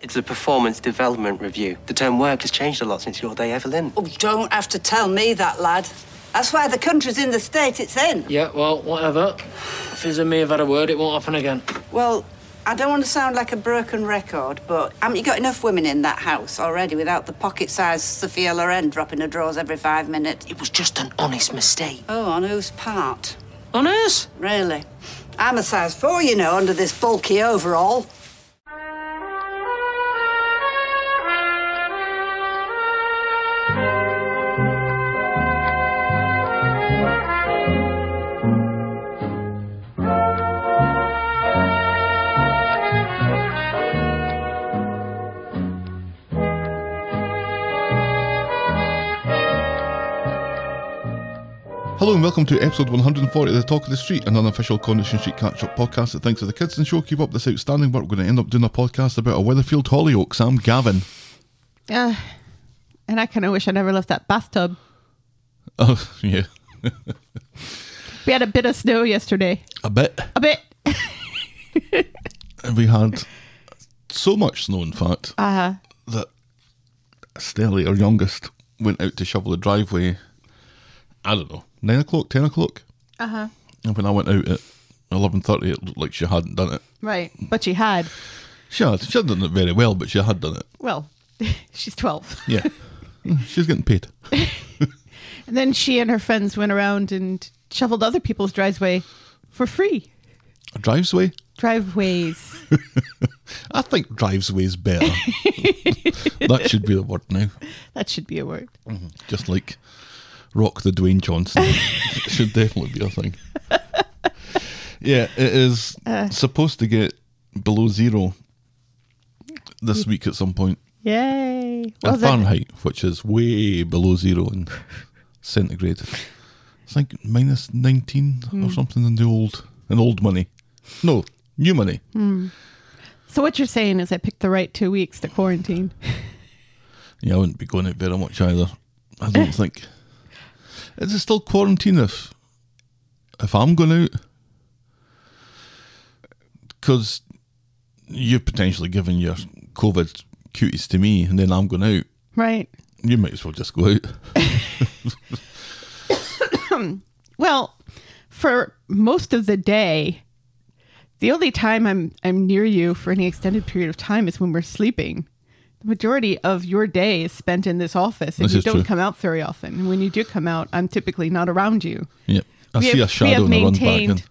It's a performance development review. The term work has changed a lot since your day, Evelyn. Oh, don't have to tell me that, lad. That's why the country's in the state it's in. Yeah, well, whatever. If Fizz and me have had a word, it won't happen again. Well, I don't want to sound like a broken record, but haven't you got enough women in that house already without the pocket-sized Sophia Loren dropping her drawers every five minutes? It was just an honest mistake. Oh, on whose part? On hers? Really? I'm a size four, you know, under this bulky overall. Hello and welcome to episode 140 of The Talk of the Street, an unofficial Coronation Street catch up podcast that thinks of the kids and show keep up this outstanding work. We're going to end up doing a podcast about a Weatherfield Hollyoaks. I'm Gavin. Uh, and I kind of wish I never left that bathtub. Oh, yeah. We had a bit of snow yesterday. A bit. A bit. We had so much snow, in fact, Uh huh. that Stelly, our youngest, went out to shovel the driveway. I don't know, 9 o'clock, 10 o'clock? Uh huh. And when I went out at 11.30, it looked like she hadn't done it. Right. But she had. She had. She had done it very well, but she had done it. Well, she's 12. Yeah. She's getting paid. And then she and her friends went around and shoveled other people's driveway for free. A driveway? Driveways. I think driveway's better. that should be the word now. that should be a word. Just like rock the Dwayne Johnson. should definitely be a thing. Yeah, it is uh. supposed to get below zero this week at some point. Yay. In Well, then- Fahrenheit, which is way below zero in centigrade. It's like minus 19 or hmm. something in the old in old money. No, new money. Hmm. so what you're saying is I picked the right two weeks to quarantine. Yeah, I wouldn't be going out very much either. I don't think. Is it still quarantine if if I'm going out? Because you're potentially giving your COVID cuties to me, and then I'm going out. Right. You might as well just go out. Well, for most of the day, the only time I'm I'm near you for any extended period of time is when we're sleeping. The majority of your day is spent in this office, and This you don't true. come out very often. And when you do come out, I'm typically not around you. Yep. I We see have- a shadow and I run back maintained-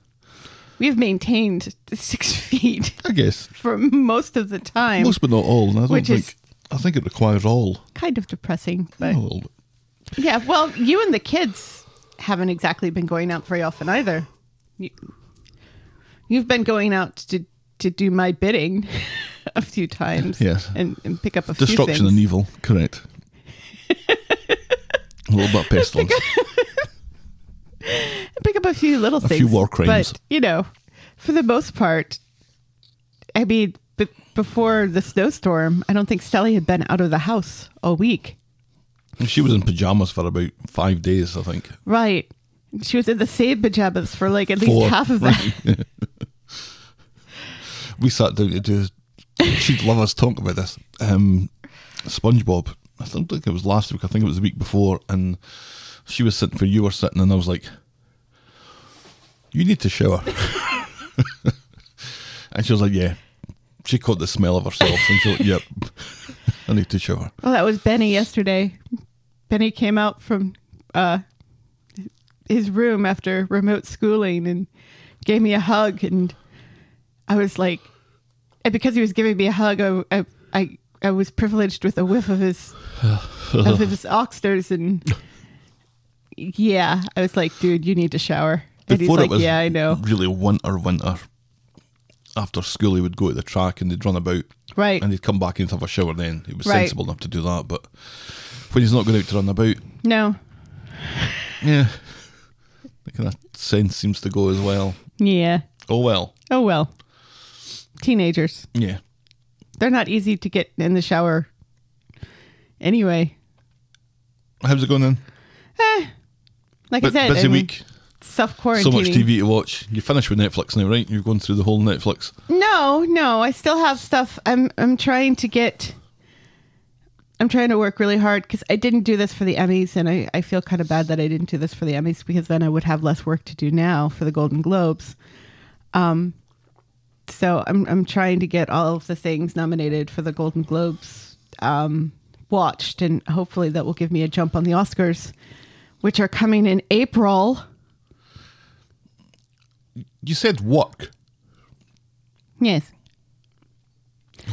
We have maintained six feet I guess. for most of the time. Most but not all. And I don't Which think is- I think it requires all. kind of depressing, but A little bit. yeah. Well, you and the kids haven't exactly been going out very often either. You, you've been going out to to do my bidding a few times, Yes. and, and pick up a few Destruction and evil, correct. a little bit of pestilence. pick up a few little A things. few war crimes. But, you know, for the most part, I mean, b- before the snowstorm, I don't think Sally had been out of the house all week. She was in pajamas for about five days, I think. Right. She was in the same pajamas for like at least half of that. We sat down to do. She'd love us talking about this. Um, SpongeBob. I don't think it was last week. I think it was the week before. And she was sitting where you were sitting, and I was like, "You need to shower." and she was like, "Yeah." She caught the smell of herself, and she was like, "Yep, I need to shower." Well, that was Benny yesterday. Benny came out from uh, his room after remote schooling and gave me a hug, and I was like, and because he was giving me a hug, I I I, I was privileged with a whiff of his of his oxters, and yeah, I was like, dude, you need to shower. And he's Before like, it was yeah, I know, really winter, winter. After school, he would go to the track and they'd run about. right? and he'd come back and have a shower then. He was Right. sensible enough to do that, but when he's not going out to run about, no, yeah, the kind of sense seems to go as well. yeah. Oh well, Oh well, teenagers. yeah. they're not easy to get in the shower anyway How's it going then? like Bu- i said busy week. self So much TV to watch. You finished with Netflix now, right? You're going through the whole Netflix. No, no, I still have stuff. I'm I'm trying to get. I'm trying to work really hard because I didn't do this for the Emmys, and I, I feel kind of bad that I didn't do this for the Emmys because then I would have less work to do now for the Golden Globes. Um, so I'm I'm trying to get all of the things nominated for the Golden Globes um, watched, and hopefully that will give me a jump on the Oscars, which are coming in April. You said work. Yes.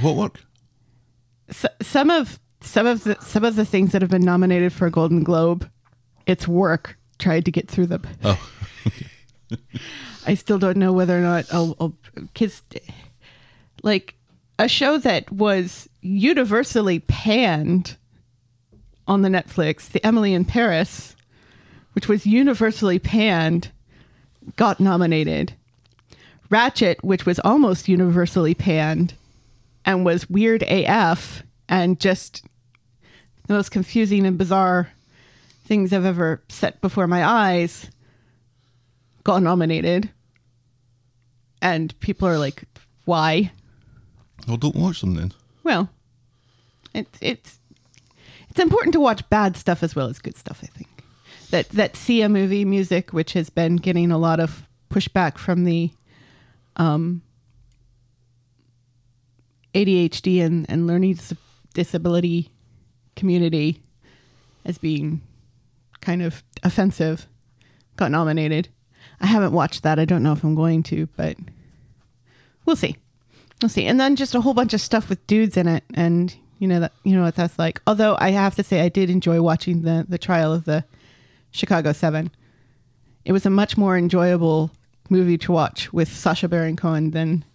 What work? S some of some of the some of the things that have been nominated for a Golden Globe, it's work tried to get through them. Oh, I still don't know whether or not I'll, I'll like a show that was universally panned on the Netflix, the Emily in Paris, which was universally panned, got nominated. Ratched, which was almost universally panned and was weird AF and just the most confusing and bizarre things I've ever set before my eyes, got nominated. And people are like, why? well, don't watch them then. Well, it's it's it's important to watch bad stuff as well as good stuff. I think that that Sia movie music, which has been getting a lot of pushback from the um, ADHD and and learning dis- disability community as being kind of offensive, got nominated. I haven't watched that. I don't know if I'm going to, but we'll see. We'll see. And then just a whole bunch of stuff with dudes in it, and you know that you know what that's like. Although I have to say, I did enjoy watching the the trial of the Chicago Seven. It was a much more enjoyable movie to watch with Sacha Baron Cohen than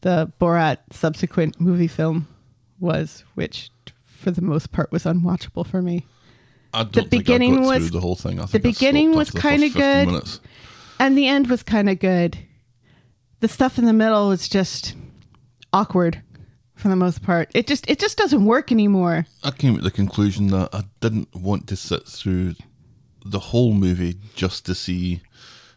the Borat subsequent movie film was, which for the most part was unwatchable for me. I don't think beginning was- through the whole thing. I the beginning was kinda good. Minutes. And the end was kind of good. The stuff in the middle was just awkward for the most part. It just it just doesn't work anymore. I came to the conclusion that I didn't want to sit through the whole movie just to see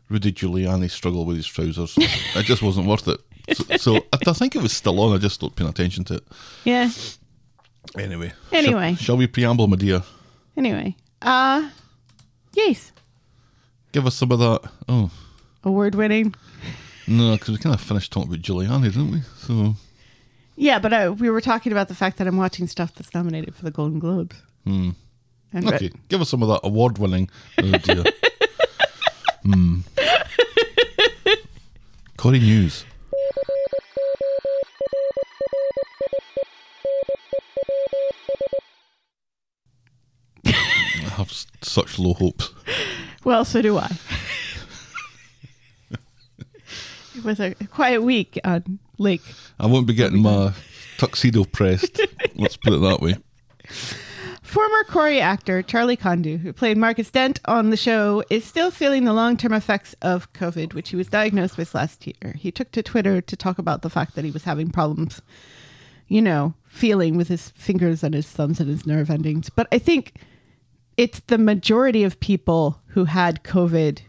Rudy Giuliani struggle with his trousers. it just wasn't worth it. So, so I, I think it was still on. I just stopped paying attention to it. Yeah. Anyway. Anyway. Shall, shall we preamble, my dear? Anyway, uh yes. Give us some of that. Oh, Award winning. no, because we kind of finished talking about Giuliani, didn't we? So, Yeah, but uh, we were talking about the fact that I'm watching stuff that's nominated for the Golden Globes. Hmm. And okay. Give us some of that award winning. Oh, dear. hmm. Corey News. I have such low hopes. Well, so do I. it was a quiet week on Lake. I won't be getting my tuxedo pressed. Let's put it that way. Former Corey actor Charlie Condou, who played Marcus Dent on the show, is still feeling the long term effects of COVID, which he was diagnosed with last year. He took to Twitter to talk about the fact that he was having problems, you know, feeling with his fingers and his thumbs and his nerve endings. But I think it's the majority of people who had COVID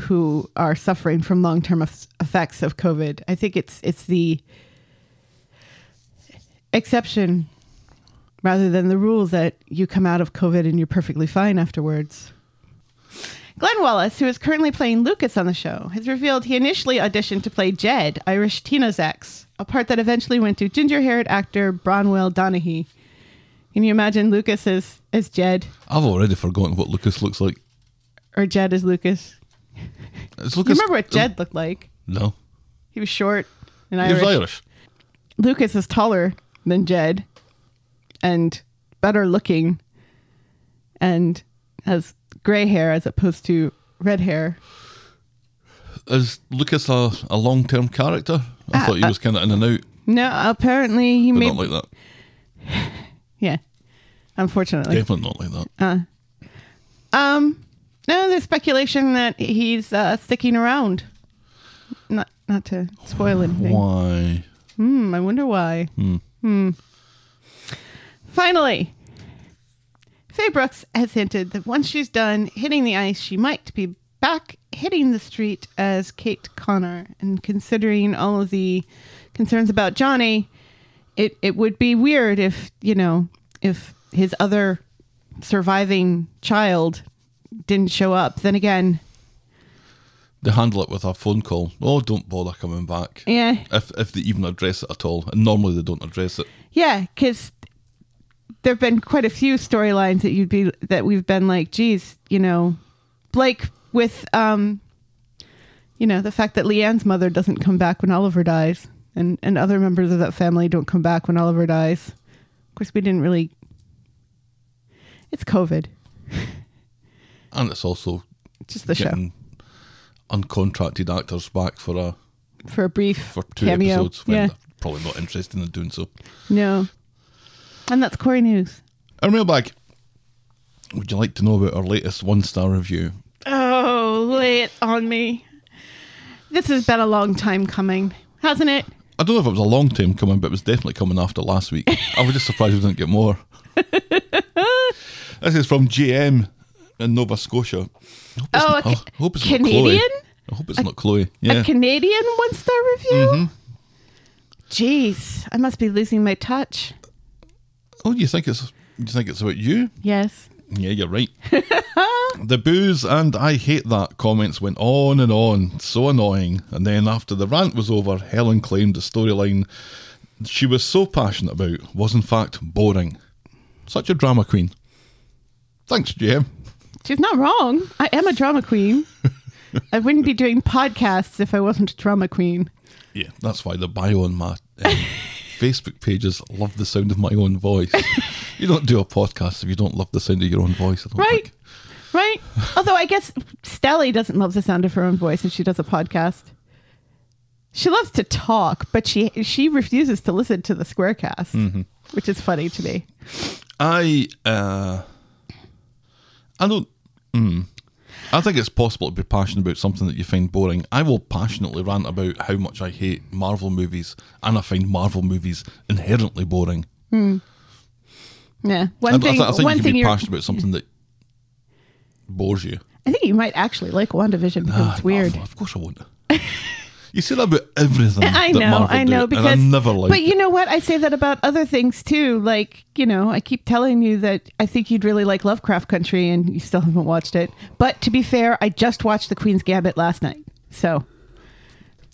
who are suffering from long term effects of COVID. I think it's it's the exception rather than the rule that you come out of COVID and you're perfectly fine afterwards. Glenn Wallace, who is currently playing Lucas on the show, has revealed he initially auditioned to play Jed, Irish Tina's ex, a part that eventually went to ginger haired actor Bronwell Donaghy. Can you imagine Lucas as, as Jed I've already forgotten what Lucas looks like. or Jed as Lucas? It's You remember what Jed looked like? No. He was short and He was Irish. Lucas is taller than Jed and better looking and has gray hair as opposed to red hair. Is Lucas a, a long term character? I Uh, thought he uh, was kind of in and out, No, apparently he made not like that. yeah. Unfortunately. Definitely not like that. Um no, there's speculation that he's uh, sticking around. Not not to spoil anything. Why? Hmm, I wonder why. Hmm. Finally, Faye Brooks has hinted that once she's done hitting the ice, she might be back hitting the street as Kate Connor. And considering all of the concerns about Johnny, it, it would be weird if, you know, if his other surviving child didn't show up. Then again, They handle it with a phone call. Oh, don't bother coming back. yeah, If if they even address it at all, and normally they don't address it. Yeah, because there have been quite a few storylines that you'd be that we've been like, geez, you know, like with um, you know, the fact that Leanne's mother doesn't come back when Oliver dies, and and other members of that family don't come back when Oliver dies. Of course, we didn't really. It's COVID, And it's also just the show getting uncontracted actors back for a for a brief for two cameo. episodes when yeah, they're probably not interested in doing so. no, and that's Corey News. Our mailbag. Would you like to know about our latest one star review? Oh, lay it on me. This has been a long time coming, hasn't it? I don't know if it was a long time coming, but it was definitely coming after last week. I was just surprised we didn't get more. this is from GM in Nova Scotia. I hope it's, Oh, not, a I ca- hope it's Canadian? not Chloe. I hope it's not Chloe. Yeah. A Canadian one star review? Mm-hmm. Jeez, I must be losing my touch. oh, you think it's you think it's about you? Yes. Yeah, you're right. the booze and I hate that comments went on and on, so annoying. And then after the rant was over, Helen claimed the storyline she was so passionate about was in fact boring. Such a drama queen. Thanks, GM. She's not wrong. I am a drama queen. I wouldn't be doing podcasts if I wasn't a drama queen. Yeah, that's why the bio on my um, Facebook pages love the sound of my own voice. you don't do a podcast if you don't love the sound of your own voice. I don't Right. think. Right? Although I guess Stelly doesn't love the sound of her own voice and she does a podcast. She loves to talk, but she she refuses to listen to the Squarecast, which is funny to me. I uh, I don't. Mm, I think it's possible to be passionate about something that you find boring. I will passionately rant about how much I hate Marvel movies, and I find Marvel movies inherently boring. Yeah. One I, I thing th- I think one you can thing be you're passionate about something that bores you. I think you might actually like WandaVision because Ah, it's weird. Marvel, of course, I won't. you say that about everything. I that know, I know, and because I never like. But you know what? I say that about other things too. Like, you know, I keep telling you that I think you'd really like Lovecraft Country and you still haven't watched it. But to be fair, I just watched The Queen's Gambit last night. So,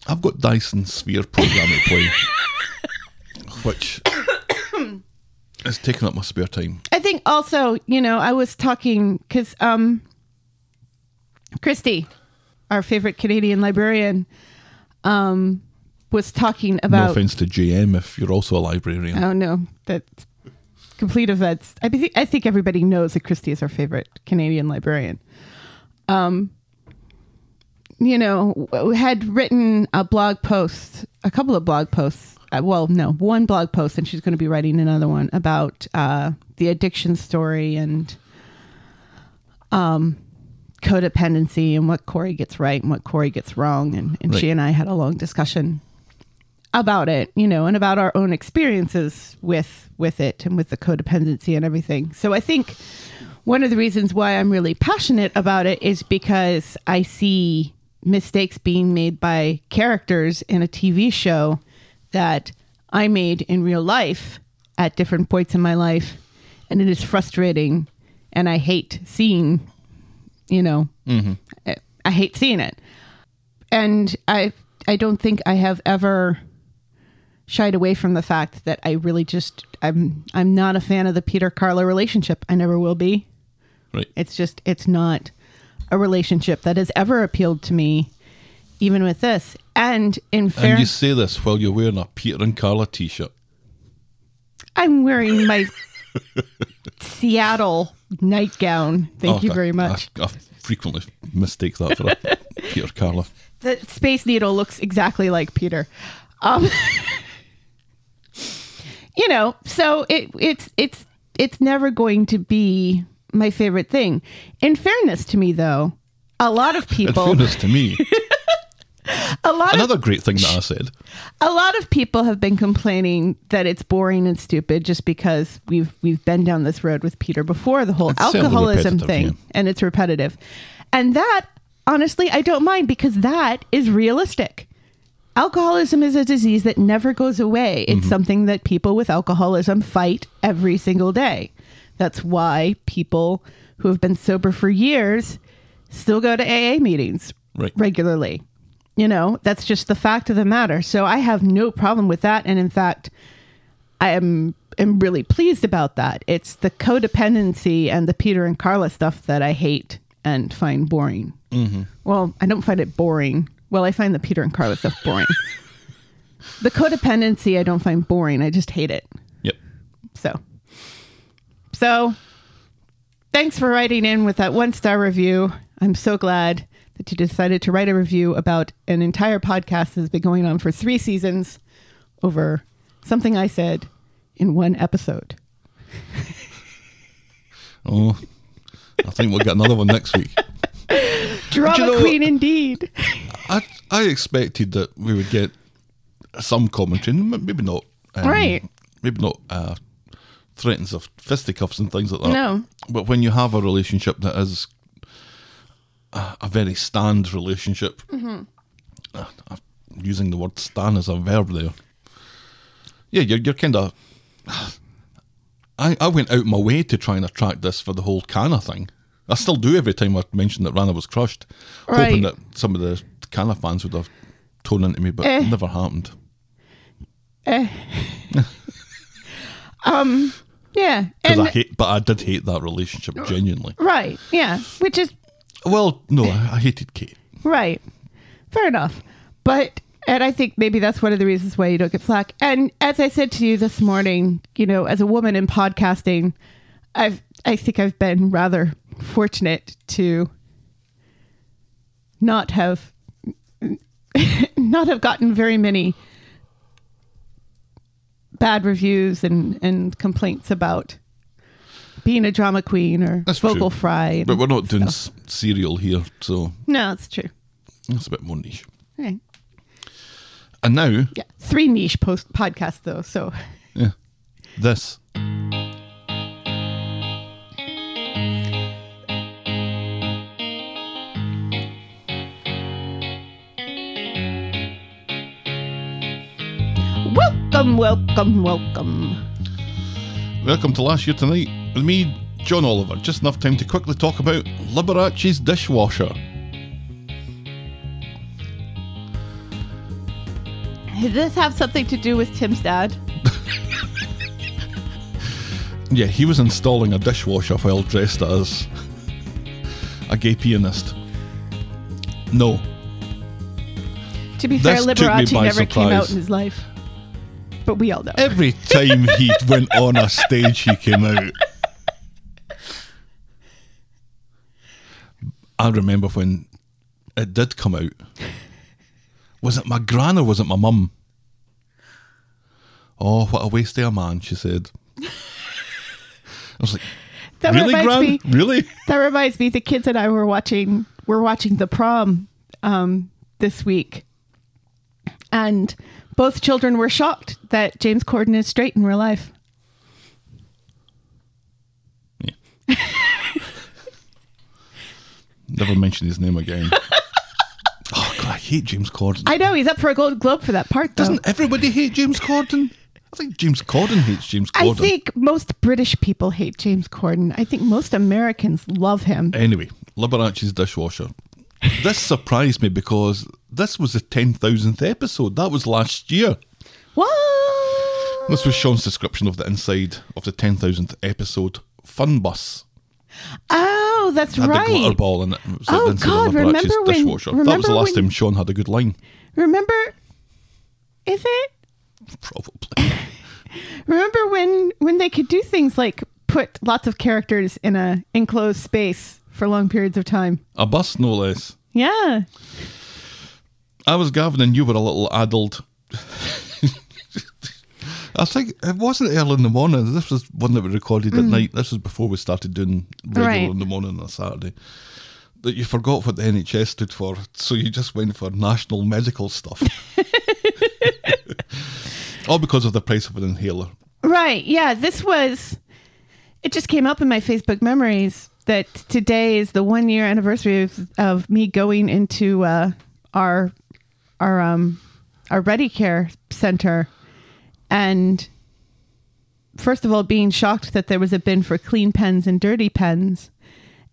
I've got Dyson Sphere program to play, which is taking up my spare time. I think also, you know, I was talking cuz um Christy, our favorite Canadian librarian, um was talking about. No offense to GM if you're also a librarian. Oh no, that's complete events. I think I think everybody knows that Christie is our favorite Canadian librarian. Um, you know, had written a blog post, a couple of blog posts. Uh, well, no, one blog post, and she's going to be writing another one about uh, the addiction story and um, codependency and what Corey gets right and what Corey gets wrong. And, and she and I had a long discussion about it, you know, and about our own experiences with with it and with the codependency and everything. So I think one of the reasons why I'm really passionate about it is because I see mistakes being made by characters in a TV show that I made in real life at different points in my life and it is frustrating and I hate seeing, you know, mm-hmm. I, I hate seeing it. And I I don't think I have ever shied away from the fact that I really just I'm I'm not a fan of the Peter Carla relationship. I never will be. Right. It's just it's not a relationship that has ever appealed to me, even with this. And in And you say this while you're wearing a Peter and Carla t-shirt. I'm wearing my Seattle nightgown. Thank Oh, you very much. I, I frequently mistake that for a Peter Carla. the Space Needle looks exactly like Peter. Um, you know, so it it's it's it's never going to be my favorite thing. In fairness to me, though, a lot of people. In fairness to me, a lot of another great thing that I said. a lot of people have been complaining that it's boring and stupid just because we've we've been down this road with Peter before the whole It's alcoholism thing yeah. and it's repetitive. And that honestly, I don't mind because that is realistic. Alcoholism is a disease that never goes away. It's mm-hmm. something that people with alcoholism fight every single day. That's why people who have been sober for years still go to AA meetings Right. regularly. You know, that's just the fact of the matter. So I have no problem with that. And in fact, I am am really pleased about that. It's the codependency and the Peter and Carla stuff that I hate and find boring. Mm-hmm. Well, I don't find it boring. Well, I find the Peter and Carla stuff boring. the codependency I don't find boring. I just hate it. Yep. So, so thanks for writing in with that one star review. I'm so glad that you decided to write a review about an entire podcast that's been going on for three seasons over something I said in one episode. Oh, I think we'll get another one next week. Drama know- queen indeed. I I expected that we would get some commentary, maybe not. um, Right. Maybe not uh, threats of fisticuffs and things like that. No. But when you have a relationship that is a, a very stand relationship, Mm-hmm. uh, I'm using the word "stand" as a verb there. Yeah, you're you're kind of. I, I went out my way to try and attract this for the whole Cana thing. I still do every time I mention that Rana was crushed, hoping that some of the Cana fans would have torn into me, but Eh. it never happened. Um. Yeah. Because And I hate, but I did hate that relationship genuinely. right. Yeah. Which is Well, no, I, hated Kate. Right. Fair enough. But and I think maybe that's one of the reasons why you don't get flack. And as I said to you this morning, you know, as a woman in podcasting, I've I think I've been rather fortunate to not have not have gotten very many bad reviews and, and complaints about being a drama queen or That's vocal true. fry. But we're not doing s- serial here, so No, it's true. it's a bit more niche. Right. And now, Yeah, three niche post podcasts though. So yeah, this. welcome, welcome, welcome. Welcome to Last Year Tonight with me, John Oliver. Just enough time to quickly talk about Liberace's dishwasher. Did this have something to do with Tim's dad? Yeah, he was installing a dishwasher while dressed as a gay pianist. No, To be fair, This Liberace never came out in his life. But we all know. every time he went on a stage, he came out. I remember when it did come out. Was it my gran or was it my mum? Oh, what a waste of a man, she said. I was like, that really, gran? me. Really? That reminds me. The kids and I were watching. We're watching the prom um, this week, and both children were shocked that James Corden is straight in real life. Never mention his name again. oh, God, I hate James Corden. I know he's up for a Gold Globe for that part, though. Doesn't everybody hate James Corden? I think James Corden hates James Corden. I think most British people hate James Corden. I think most Americans love him. Anyway, Liberace's dishwasher. This surprised me because this was the 10,000th episode. That was last year. What? This was Sean's description of the inside of the 10,000th episode Fun Bus. Oh, that's Had the glitter right. ball in it. Was Oh, the God, remember when- dishwasher. that was the last when- time Sean had a good line. Remember? Is it? Probably. Remember when when they could do things like put lots of characters in a enclosed space for long periods of time? a bus, no less. Yeah. I was Gavin and you were a little addled. I think it wasn't early in the morning. This was one that we recorded at night. This was before we started doing regular Mm. Right. in the morning on a Saturday. That you forgot what the NHS stood for, so you just went for national medical stuff. All because of the price of an inhaler. Right. Yeah. This was. It just came up in my Facebook memories. that today is the one year anniversary of, of me going into uh, our our um our Ready Care Center, and first of all, being shocked that there was a bin for clean pens and dirty pens,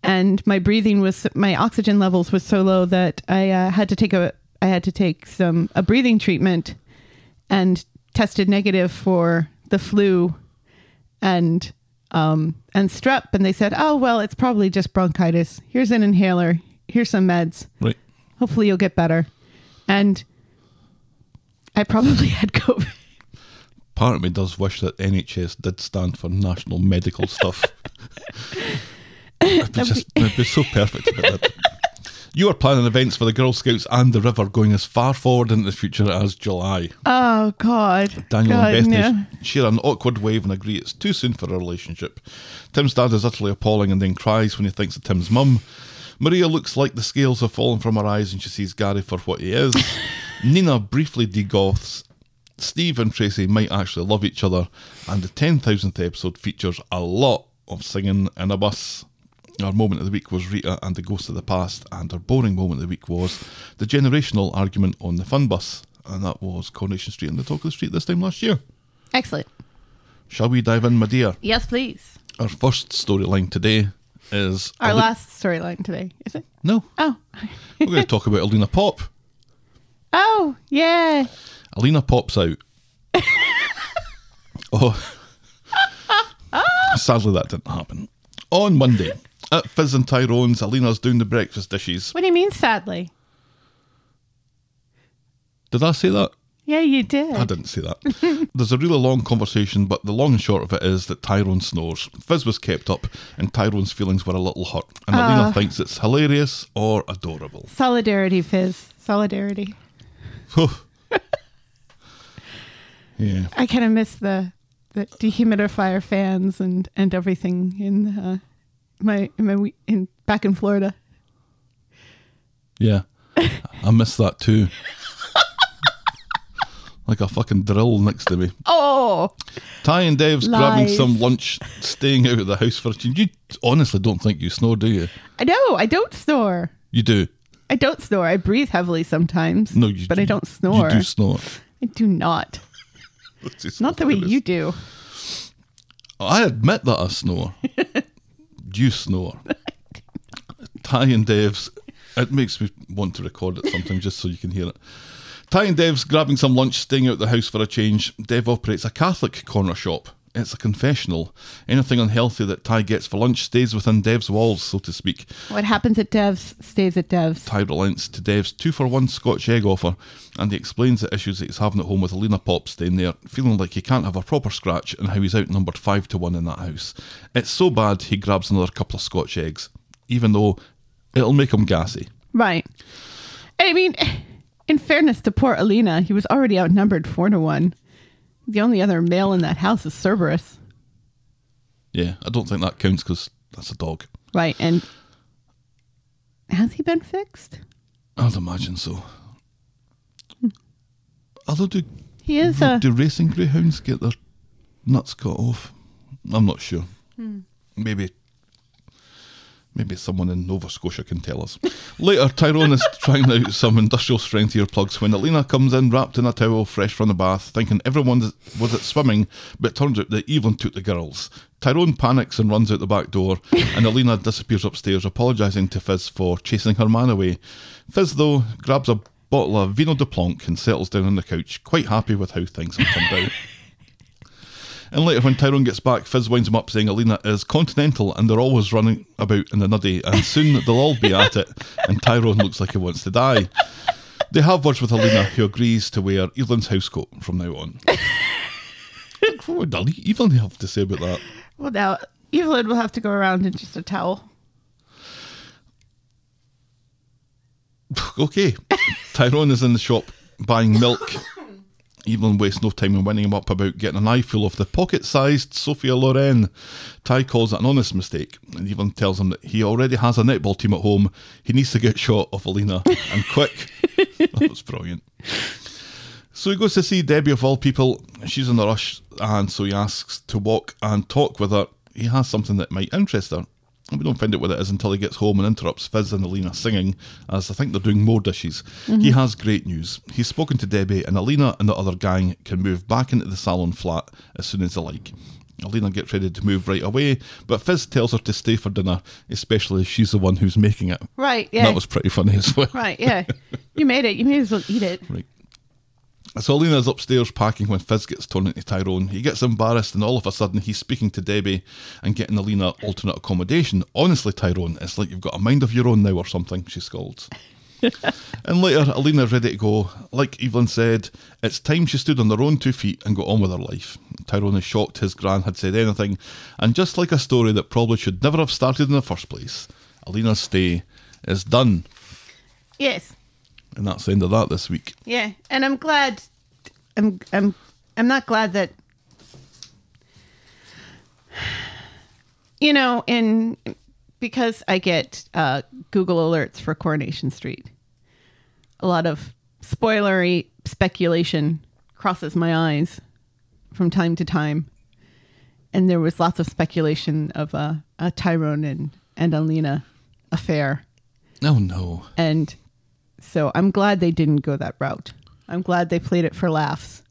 and my breathing was my oxygen levels was so low that I uh, had to take a I had to take some a breathing treatment, and tested negative for the flu, and um and strep, and they said, oh well, it's probably just bronchitis. Here's an inhaler. Here's some meds. Right. Hopefully you'll get better, and I probably had COVID. Part of me does wish that NHS did stand for National Medical Stuff. it'd, be just, it'd be so perfect if it did. You are planning events for the Girl Scouts and the River going as far forward into the future as July. Oh God, Daniel God, and Bethany no. share an awkward wave and agree it's too soon for a relationship. Tim's dad is utterly appalling and then cries when he thinks of Tim's mum. Maria looks like the scales have fallen from her eyes and she sees Gary for what he is. Nina briefly degoths. Steve and Tracy might actually love each other, and the 10,000th episode features a lot of singing in a bus. Our moment of the week was Rita and the Ghost of the Past, and our boring moment of the week was the generational argument on the fun bus, and that was Coronation Street and the Talk of the Street this time last year. Excellent. Shall we dive in, my dear? Yes, please. Our first storyline today is Our Ale- last storyline today is it? No, Oh, we're going to talk about Alina Pop. oh yeah. Alina pops out. oh, sadly that didn't happen. On Monday at Fizz and Tyrone's, Alina's doing the breakfast dishes. What do you mean? Sadly. Did I say that? Yeah, you did. I didn't say that. There's a really long conversation, but the long and short of it is that Tyrone snores. Fizz was kept up, and Tyrone's feelings were a little hurt. And Alina ah. thinks it's hilarious or adorable. Solidarity, Fizz. Solidarity. Yeah. I kind of miss the the dehumidifier fans and and everything in uh, my in my in back in Florida. Yeah. I miss that too. like a fucking drill next to me. Oh, Ty and Dev's grabbing some lunch, staying out of the house for a change. You honestly don't think you snore, do you? I know. I don't snore. You do. I don't snore. I breathe heavily sometimes. No, you but I don't snore. You do snore. I do not. Not the way you do. I admit that I snore. you snore. Ty and Dev's. It makes me want to record it sometimes just so you can hear it. Ty and Dev's grabbing some lunch, staying out the house for a change. Dev operates a Catholic corner shop. It's a confessional. Anything unhealthy that Ty gets for lunch stays within Dev's walls, so to speak. What happens at Devs stays at Devs. Ty relents to Dev's two for one Scotch egg offer, and he explains the issues that he's having at home with Alina Pop staying there, feeling like he can't have a proper scratch and how he's outnumbered five to one in that house. It's so bad he grabs another couple of Scotch eggs, even though it'll make him gassy. Right. I mean, in fairness to poor Alina, he was already outnumbered four to one. The only other male in that house is Cerberus. Yeah, I don't think that counts because that's a dog. Right. And has he been fixed? I'd imagine so. Although, do, He is a. do racing greyhounds get their nuts cut off? I'm not sure. Hmm. Maybe. Maybe someone in Nova Scotia can tell us. Later, Tyrone is trying out some industrial strength earplugs when Alina comes in wrapped in a towel, fresh from the bath, thinking everyone was at swimming, but turns out that Evelyn took the girls. Tyrone panics and runs out the back door, and Alina disappears upstairs, apologising to Fizz for chasing her man away. Fizz, though, grabs a bottle of Vino de Plonk and settles down on the couch, quite happy with how things have turned out. And later, when Tyrone gets back, Fizz winds him up saying Alina is continental and they're always running about in the nuddy, and soon they'll all be at it. And Tyrone looks like he wants to die. They have words with Alina, who agrees to wear Evelyn's housecoat from now on. what would Evelyn have to say about that? Well, now Evelyn will have to go around in just a towel. okay. Tyrone is in the shop buying milk. Evelyn wastes no time in winding him up about getting an eyeful of the pocket sized Sophia Loren. Ty calls it an honest mistake, and Evelyn tells him that he already has a netball team at home. He needs to get shot of Alina, and quick. that was brilliant. So he goes to see Debbie of all people. She's in a rush, and so he asks to walk and talk with her. He has something that might interest her. We don't find out what it is until he gets home and interrupts Fizz and Alina singing, as I think they're doing more dishes. Mm-hmm. He has great news. He's spoken to Debbie, and Alina and the other gang can move back into the salon flat as soon as they like. Alina gets ready to move right away, but Fizz tells her to stay for dinner, especially if she's the one who's making it. Right. Yeah. That was pretty funny as well. right. Yeah. you made it. You may as well eat it. Right. So Alina's upstairs packing when Fizz gets turned into Tyrone. He gets embarrassed and all of a sudden he's speaking to Debbie and getting Alina alternate accommodation. Honestly, Tyrone, it's like you've got a mind of your own now or something, she scolds. and later, Alina's ready to go. Like Evelyn said, it's time she stood on her own two feet and got on with her life. Tyrone is shocked his gran had said anything, and just like a story that probably should never have started in the first place, Alina's stay is done. Yes. And that's the end of that this week. Yeah. And I'm glad. I'm. I'm. I'm not glad that. You know, in because I get uh, Google alerts for Coronation Street. A lot of spoilery speculation crosses my eyes from time to time, and there was lots of speculation of a, a Tyrone and and Alina affair. Oh no. And so I'm glad they didn't go that route. I'm glad they played it for laughs.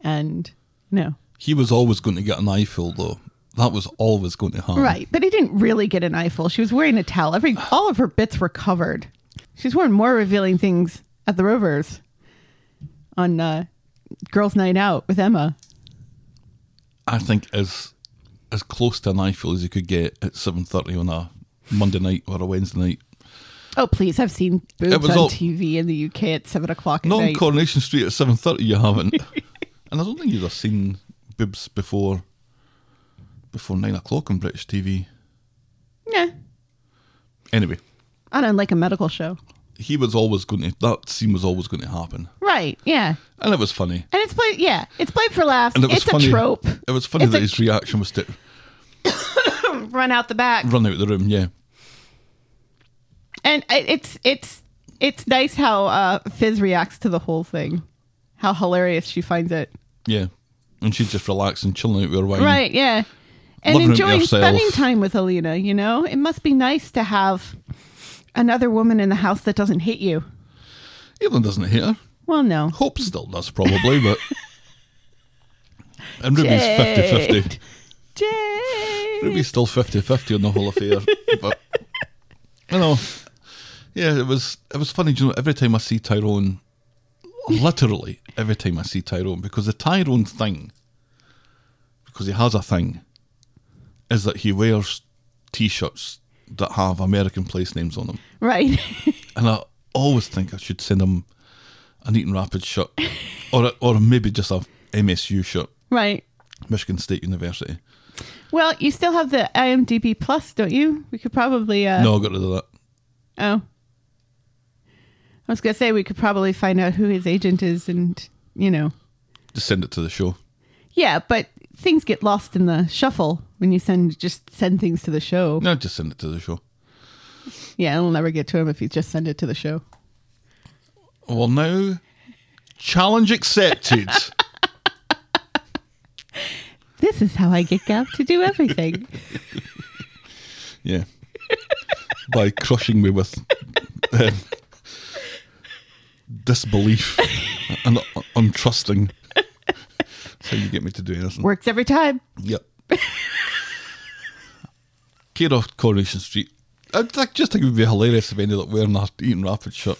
And no. He was always going to get an eyeful, though. That was always going to happen. Right. But he didn't really get an eyeful. She was wearing a towel. Every all of her bits were covered. She's wearing more revealing things at the Rovers on uh, Girls Night Out with Emma. I think as as close to an eyeful as you could get at seven thirty on a Monday night or a Wednesday night. Oh please, I've seen boobs on all- TV in the UK at seven o'clock at Not on. Coronation Street at seven thirty. You haven't, and I don't think you'd have seen boobs before before nine o'clock on British TV. yeah. Anyway, On a, like a medical show. he was always going to. That scene was always going to happen, Right, yeah. and it was funny. And it's played yeah, it's played for laughs. And it was it's funny. a trope. It was funny It's that a- his reaction was to Run out the back. run out of the room. Yeah, and it's it's it's nice how uh, Fizz reacts to the whole thing. How hilarious she finds it. yeah, and she's just relaxing, chilling out with her wine. Right? Yeah, and enjoying spending time with Alina. You know, it must be nice to have another woman in the house that doesn't hate you. Evelyn doesn't hate her. Well, no. Hope still does, probably, but. And Ruby's 50 50. Jade. Ruby's still 50 50 on the whole affair. but, you know, yeah, it was it was funny. You know, every time I see Tyrone, literally every time I see Tyrone, because the Tyrone thing, because he has a thing, is that he wears t shirts that have American place names on them. Right. And I always think I should send him an Eaton Rapids shirt, or or maybe just a MSU shirt, right. Michigan State University. Well, you still have the IMDb Plus, don't you? We could probably. Uh, No, I got rid of that. Oh. I was gonna say we could probably find out who his agent is, and you know, Just send it to the show. yeah. But things get lost in the shuffle when you send just send things to the show. No, just send it to the show. Yeah, it'll never get to him if you just send it to the show. Well, now, challenge accepted. This is how I get Gav to do everything. yeah. By crushing me with um, disbelief and untrusting. That's how you get me to do anything. Works every time. Yep. Care off Coronation Street. I I just think it would be hilarious if he ended up wearing a Eaton Rapid shirt.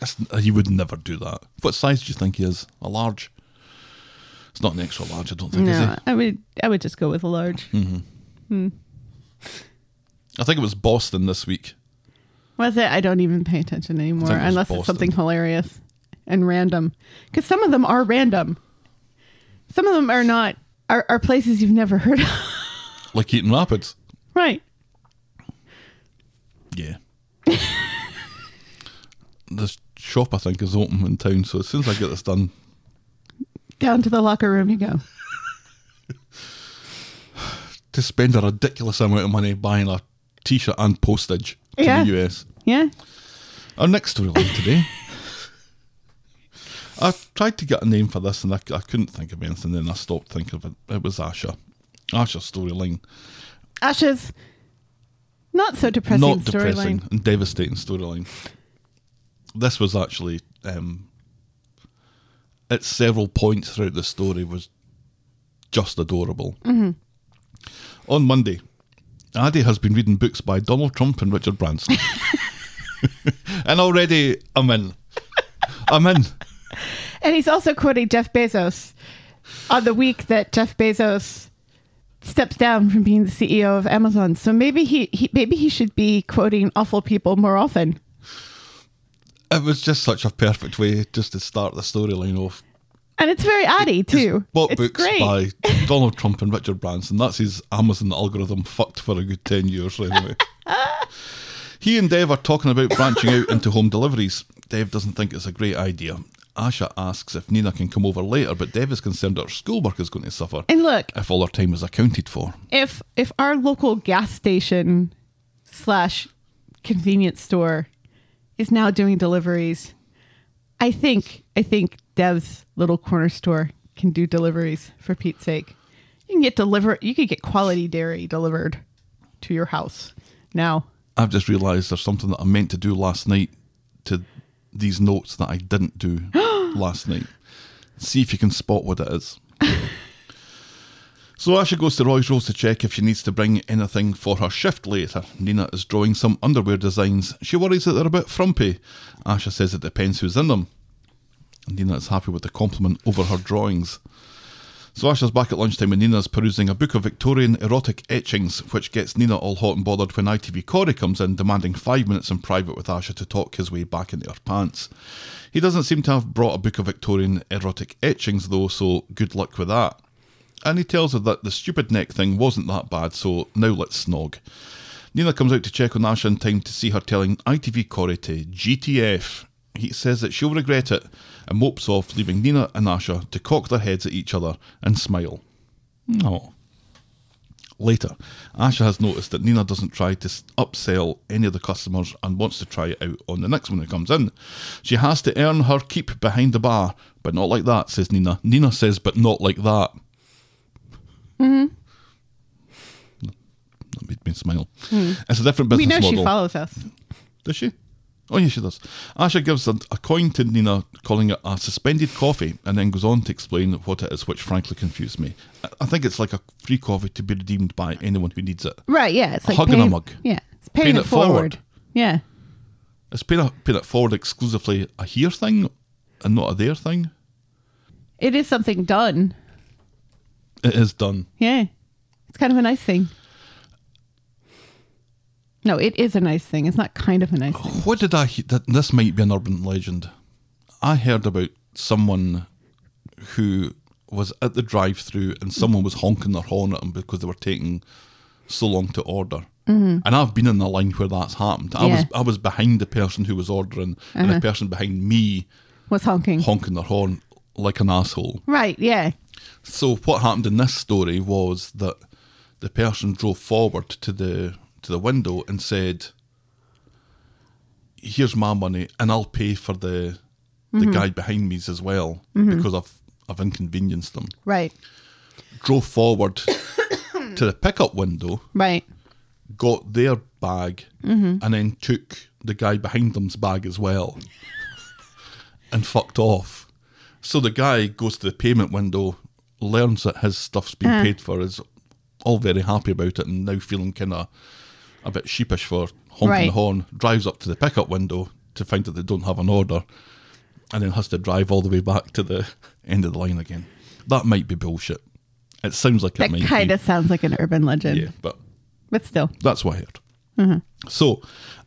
That's, he would never do that. What size do you think he is? A large? It's not an extra large, I don't think, is No? I would I would just go with a large. Mm-hmm. Hmm. I think it was Boston this week. Was it? I don't even pay attention anymore think it unless Boston. it's something hilarious and random. Because some of them are random. Some of them are not. Are, are places you've never heard of. Like Eaton Rapids. right. Yeah. this shop, I think, is open in town, so as soon as I get this done, Down to the locker room you go. to spend a ridiculous amount of money buying a t shirt and postage to Yeah. the US. Yeah. Our next storyline today. I tried to get a name for this and I, I couldn't think of anything, then I stopped thinking of it. It was Asha. Asha's storyline. Asha's Not so depressing not depressing and devastating storyline. This was actually um, at several points throughout the story was just adorable. Mm-hmm. On Monday, Addie has been reading books by Donald Trump and Richard Branson, and already I'm in. I'm in. And he's also quoting Jeff Bezos on the week that Jeff Bezos steps down from being the CEO of Amazon. So maybe he, he maybe he should be quoting awful people more often. It was just such a perfect way just to start the storyline off. And it's very Addy too. Bought it's books great. by Donald Trump and Richard Branson. That's his Amazon algorithm fucked for a good 10 years, anyway. he and Dev are talking about branching out into home deliveries. Dev doesn't think it's a great idea. Asha asks if Nina can come over later, but Dev is concerned her schoolwork is going to suffer And look, if all her time is accounted for. if if our local gas station slash convenience store is now doing deliveries, I think I think Dev's little corner store can do deliveries for Pete's sake. You can get deliver you could get quality dairy delivered to your house now. I've just realised there's something that I meant to do last night to these notes that I didn't do last night. See if you can spot what it is. so Asha goes to Roy's Rolls to check if she needs to bring anything for her shift later. Nina is drawing some underwear designs. She worries that they're a bit frumpy. Asha says it depends who's in them. Nina is happy with the compliment over her drawings. So Asha's back at lunchtime and Nina's perusing a book of Victorian erotic etchings, which gets Nina all hot and bothered when ITV Corey comes in demanding five minutes in private with Asha to talk his way back into her pants. He doesn't seem to have brought a book of Victorian erotic etchings though, so good luck with that. And he tells her that the stupid neck thing wasn't that bad, so now let's snog. Nina comes out to check on Asha in time to see her telling ITV Corey to GTF. He says that she'll regret it and mopes off, leaving Nina and Asha to cock their heads at each other and smile. No. Later, Asha has noticed that Nina doesn't try to upsell any of the customers and wants to try it out on the next one who comes in. She has to earn her keep behind the bar, but not like that, says Nina. Nina says, but not like that. Mm-hmm. That made me smile. Hmm. It's a different business we know model. she follows us. Does she? Oh, yeah, she does. Asha gives a, a coin to Nina, calling it a suspended coffee, and then goes on to explain what it is, which frankly confused me. I, I think it's like a free coffee to be redeemed by anyone who needs it. Right, yeah. It's like hug and a mug. Yeah. It's paying, Paying it, it forward. forward. Yeah. Is paying it, paying it forward exclusively a here thing and not a there thing? It is something done. It is done. Yeah. It's kind of a nice thing. No, it is a nice thing. It's not kind of a nice thing. What did I hear? That this might be an urban legend. I heard about someone who was at the drive-through and someone was honking their horn at them because they were taking so long to order. And I've been in the line where that's happened. I was Mm-hmm. Yeah. Uh-huh. I was behind the person who was ordering, and the person behind me was honking? honking their horn like an asshole. Right, yeah. So what happened in this story was that the person drove forward to the to the window and said, "Here's my money, and I'll pay for the the mm-hmm. guy behind me's as well mm-hmm. because I've I've inconvenienced them." Right. Drove forward to the pickup window, Right. got their bag, mm-hmm. and then took the guy behind them's bag as well, and fucked off. So the guy goes to the payment window, learns that his stuff's been Uh. paid for, is all very happy about it, and now feeling kind of a bit sheepish for honking Right. the horn. Drives up to the pickup window to find that they don't have an order, and then has to drive all the way back to the end of the line again. That might be bullshit. It sounds like it That might kind of sounds like an urban legend. yeah, but But still. that's what I heard. So,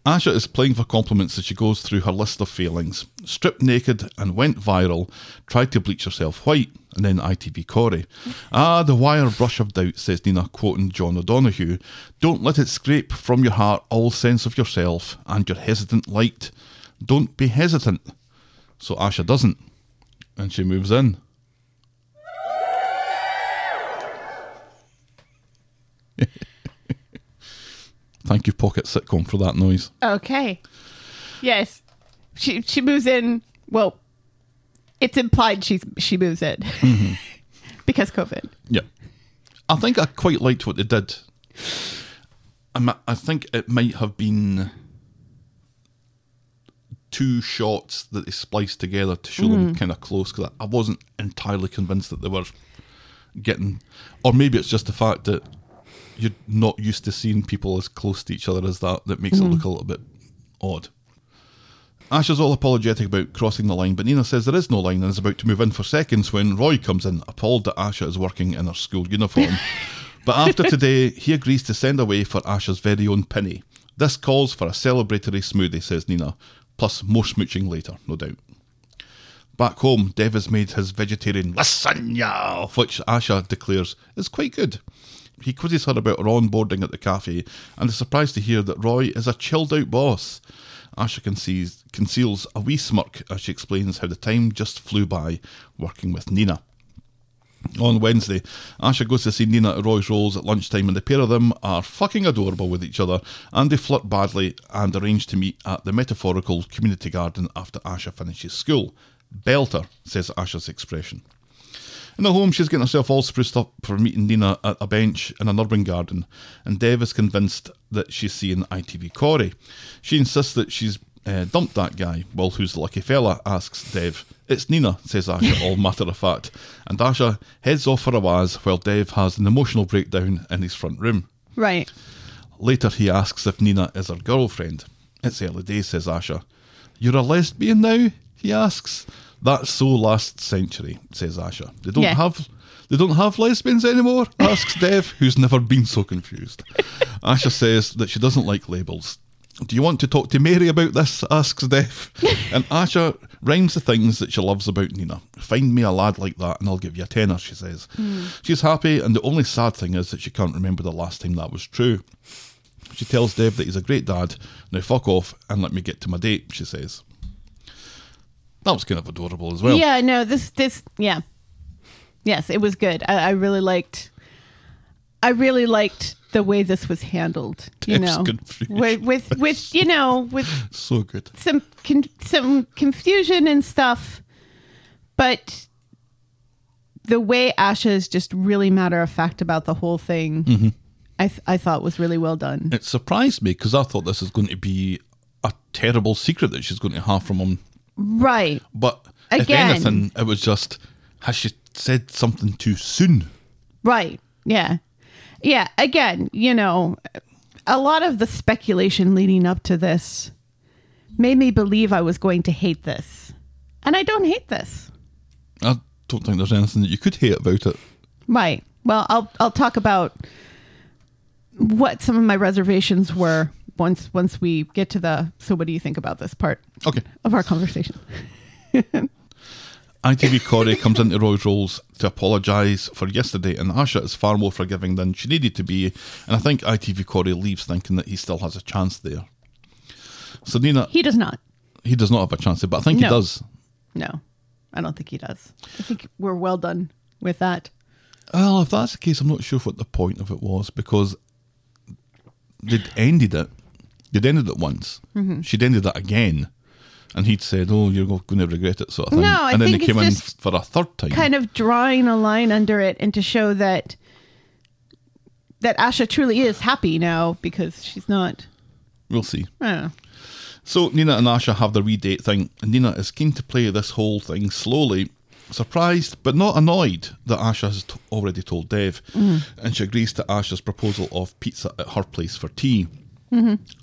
Asha is playing for compliments as she goes through her list of failings. Stripped naked and went viral, tried to bleach herself white, and then ITV Corey. ah, the wire brush of doubt, says Nina, quoting John O'Donohue. Don't let it scrape from your heart all sense of yourself and your hesitant light. Don't be hesitant. So Asha doesn't, and she moves in. Thank you, Pocket Sitcom, for that noise. Okay. Yes. She she moves in. Well, it's implied she's she moves in Mm-hmm. because COVID. Yeah. I think I quite liked what they did. I'm, I think it might have been two shots that they spliced together to show them kind of close because I, I wasn't entirely convinced that they were getting, or maybe it's just the fact that you're not used to seeing people as close to each other as that that makes it hmm. look a little bit odd. Ash is all apologetic about crossing the line, but Nina says there is no line and is about to move in for seconds when Roy comes in, appalled that Asha is working in her school uniform. but after today, he agrees to send away for Asha's very own Penny. This calls for a celebratory smoothie, says Nina, plus more smooching later, no doubt. Back home, Dev has made his vegetarian lasagna, which Asha declares is quite good. He quizzes her about her onboarding at the cafe and is surprised to hear that Roy is a chilled out boss. Asha conceals, conceals a wee smirk as she explains how the time just flew by working with Nina. On Wednesday, Asha goes to see Nina at Roy's Rolls at lunchtime, and the pair of them are fucking adorable with each other, and they flirt badly and arrange to meet at the metaphorical community garden after Asha finishes school. Belter, says Asha's expression. In the home, she's getting herself all spruced up for meeting Nina at a bench in an urban garden, and Dev is convinced that she's seeing ITV Corey. She insists that she's uh, dumped that guy. Well, who's the lucky fella? asks Dev. It's Nina, says Asha, all matter of fact. And Asha heads off for a waz while Dev has an emotional breakdown in his front room. Right. Later, he asks if Nina is her girlfriend. It's early days, says Asha. You're a lesbian now? He asks. That's so last century, says Asha. They don't Yeah. have they don't have lesbians anymore? asks Dev, who's never been so confused. Asha says that she doesn't like labels. Do you want to talk to Mary about this? asks Dev. and Asha rhymes the things that she loves about Nina. Find me a lad like that and I'll give you a tenner, she says. Hmm. She's happy, and the only sad thing is that she can't remember the last time that was true. She tells Dev that he's a great dad. Now fuck off and let me get to my date, she says. That was kind of adorable as well. yeah, no, this this yeah. Yes, it was good. I, I really liked I really liked the way this was handled. You Tips know. confusion. With with with you know, with So good. some con- some confusion and stuff, but the way Asha is just really matter of fact about the whole thing, Mm-hmm. I th- I thought was really well done. It surprised me because I thought this is going to be a terrible secret that she's going to have from him. Right. But Again. if anything, it was just, has she said something too soon? Right. Yeah. Yeah. Again, you know, a lot of the speculation leading up to this made me believe I was going to hate this. And I don't hate this. I don't think there's anything that you could hate about it. Right. Well, I'll I'll talk about what some of my reservations were once once we get to the so what do you think about this part Okay. of our conversation? ITV Corey comes into Roy's Rolls to apologise for yesterday, and Asha is far more forgiving than she needed to be. And I think ITV Corey leaves thinking that he still has a chance there. So Nina, He does not. he does not have a chance there, but I think No. he does. No. I don't think he does. I think we're well done with that. Well, if that's the case, I'm not sure what the point of it was because they'd ended it. They'd ended it once. Mm-hmm. She'd ended it again. And he'd said, Oh, you're going to regret it, sort of thing. No, I and then think they came in for a third time. kind of drawing a line under it and to show that that Asha truly is happy now because she's not we'll see. I. So Nina and Asha have their wee date thing, and Nina is keen to play this whole thing slowly, surprised but not annoyed that Asha has t- already told Dev, and she agrees to Asha's proposal of pizza at her place for tea.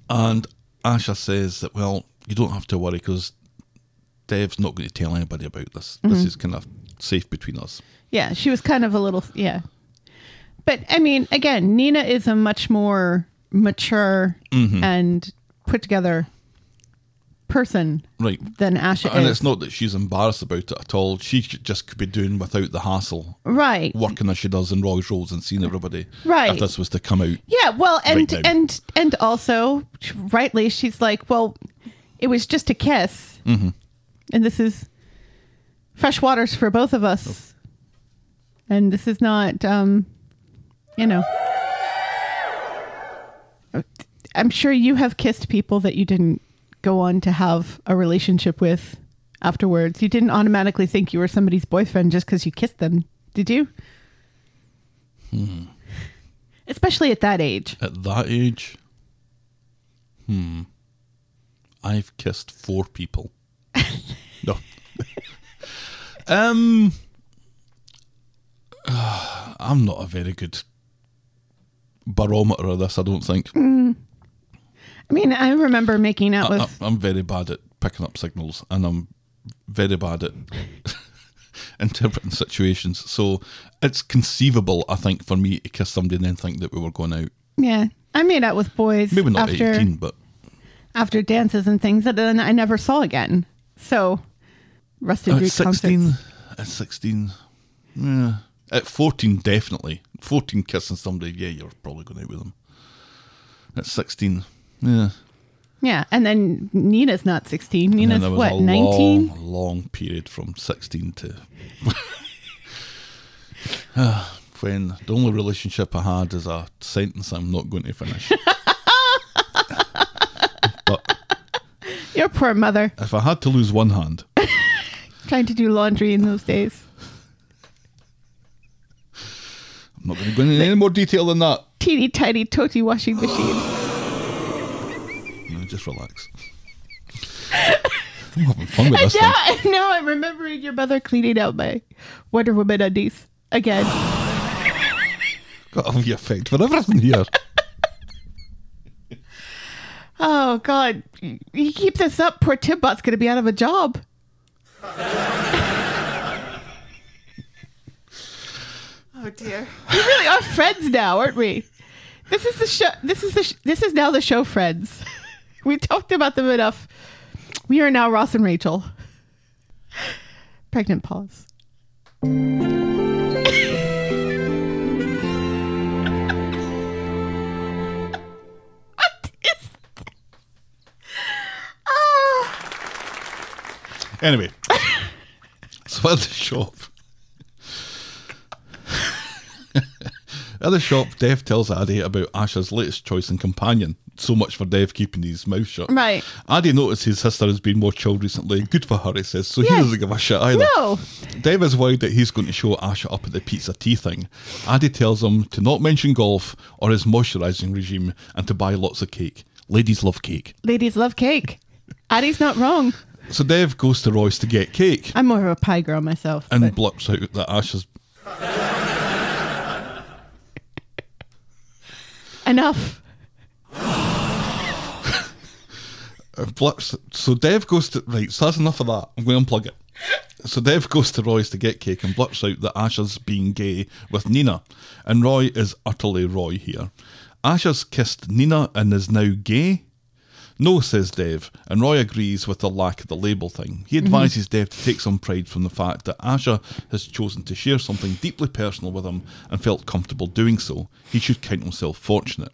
And Asha says that well, you don't have to worry because Dev's not going to tell anybody about this. This is kind of safe between us. Yeah, she was kind of a little yeah. But I mean, again, Nina is a much more mature Mm-hmm. and put together person Right. than Asha And is. it's not that she's embarrassed about it at all. She just could be doing without the hassle, right. working as she does in Roy's Rolls and seeing everybody. Right. If this was to come out. Yeah, well, and Right and and also, rightly, she's like, well, it was just a kiss, Mm-hmm. and this is fresh waters for both of us, and this is not, um, you know. I'm sure you have kissed people that you didn't go on to have a relationship with afterwards. You didn't automatically think you were somebody's boyfriend just because you kissed them, did you? especially at that age. At that age, hmm, I've kissed four people. no. um, I'm not a very good barometer of this. I don't think. I mean, I remember making out with. I, am very bad at picking up signals, and I'm very bad at interpreting situations. So it's conceivable, I think, for me to kiss somebody and then think that we were going out. yeah, I made out with boys Maybe not after 18, but after dances and things that then I never saw again. So, Rusty at 16, concerts. at 16, yeah. At 14, definitely. 14 kissing somebody, yeah, you're probably going out with them. At 16, yeah. Yeah, and then Nina's not 16. And then Nina's what, 19? Long, long period from 16 to. Ah, when the only relationship I had is a sentence I'm not going to finish. but Your poor mother if I had to lose one hand, trying to do laundry in those days. I'm not going to go into any more detail than that. Teeny tiny toty washing machine. No, just relax. I'm having fun with And this thing. now, and now I'm remembering your mother cleaning out my Wonder Woman undies again. Got all the effect for everything here. Oh God! You keep this up, poor Timbot's going to be out of a job. oh dear! We really are friends now, aren't we? This is the show. This is the. Sh- this is now the show. Friends. we talked about them enough. We are now Ross and Rachel. Pregnant pause. what is? Anyway, so at the shop, at the shop, Dev tells Addy about Asha's latest choice in companion. So much for Dev keeping his mouth shut. Right. Addy notices his sister has been more chilled recently. Good for her, he says. So Yeah. he doesn't give a shit either. No. Dev is worried that he's going to show Asha up at the pizza tea thing. Addy tells him to not mention golf or his moisturising regime and to buy lots of cake. Ladies love cake. Ladies love cake. Addie's not wrong. So Dev goes to Roy's to get cake I'm more of a pie girl myself. and but- blurts out that Asha's enough. uh. So Dev goes to right. So that's enough of that. I'm going to unplug it. So Dev goes to Roy's to get cake and blurts out that Asha's being gay with Nina, and Roy is utterly Roy here. Asha's kissed Nina and is now gay. No, says Dev, and Roy agrees with the lack of the label thing. He advises Dev to take some pride from the fact that Asha has chosen to share something deeply personal with him and felt comfortable doing so. He should count himself fortunate.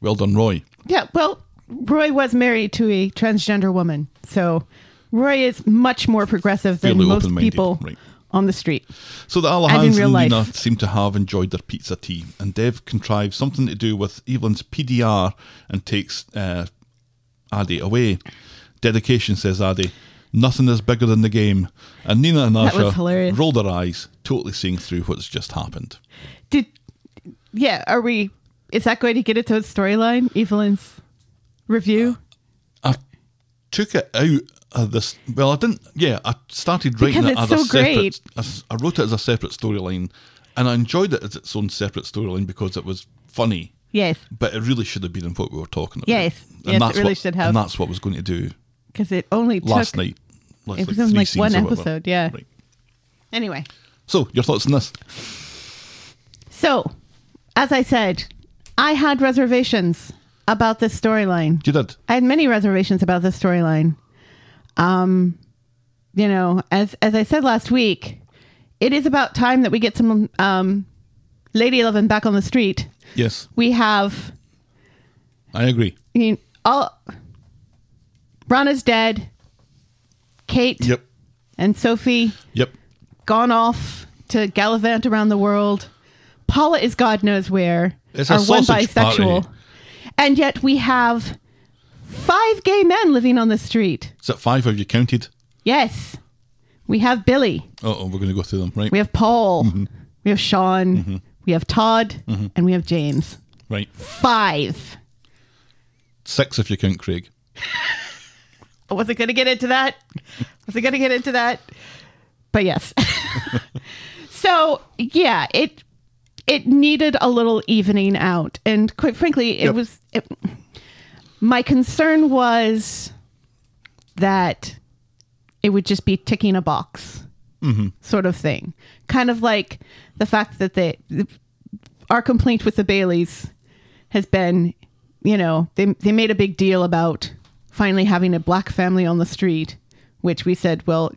Well done, Roy. Yeah, well, Roy was married to a transgender woman, so Roy is much more progressive than Fairly most people right. on the street. So the Alahans and Nina seem to have enjoyed their pizza tea, and Dev contrives something to do with Evelyn's PDR and takes uh, Addy away. Dedication, says Addy. Nothing is bigger than the game. And Nina and Asha hilarious. roll their eyes, totally seeing through what's just happened. Did yeah? Are we? Is that going to get its own storyline? Evelyn's review. I took it out of this. Well, I didn't. Yeah, I started writing Because it as a separate. great. I wrote it as a separate storyline, and I enjoyed it as its own separate storyline because it was funny. Yes, But it really should have been in what we were talking about. Yes. Yes, it really what, should have. And that's what I was going to do because it only last took. night. Last, It was like, only like one scenes or whatever. episode, yeah. Right. Anyway, So, your thoughts on this? so as I said, I had reservations about this storyline. You did. I had many reservations about this storyline. Um, you know, as as I said last week, it is about time that we get some um, lady loving back on the street. Yes, We have I agree. I mean, all Rana's dead. Kate Yep. and Sophie Yep. gone off to gallivant around the world. Paula is God knows where. It's a one bisexual. party. And yet we have five gay men living on the street. Is that five? Have you counted? Yes. We have Billy. Oh, we're going to go through them, right? We have Paul. Mm-hmm. We have Sean. Mm-hmm. We have Todd, mm-hmm. and we have James. Right. Five. Six if you count Craig. I wasn't going to get into that. wasn't going to get into that. But yes. so, yeah, it it needed a little evening out. And quite frankly, it Yep. was it, my concern was that it would just be ticking a box sort of thing. Kind of like the fact that they our complaint with the Baileys has been, you know, they they made a big deal about finally having a black family on the street, which we said, well,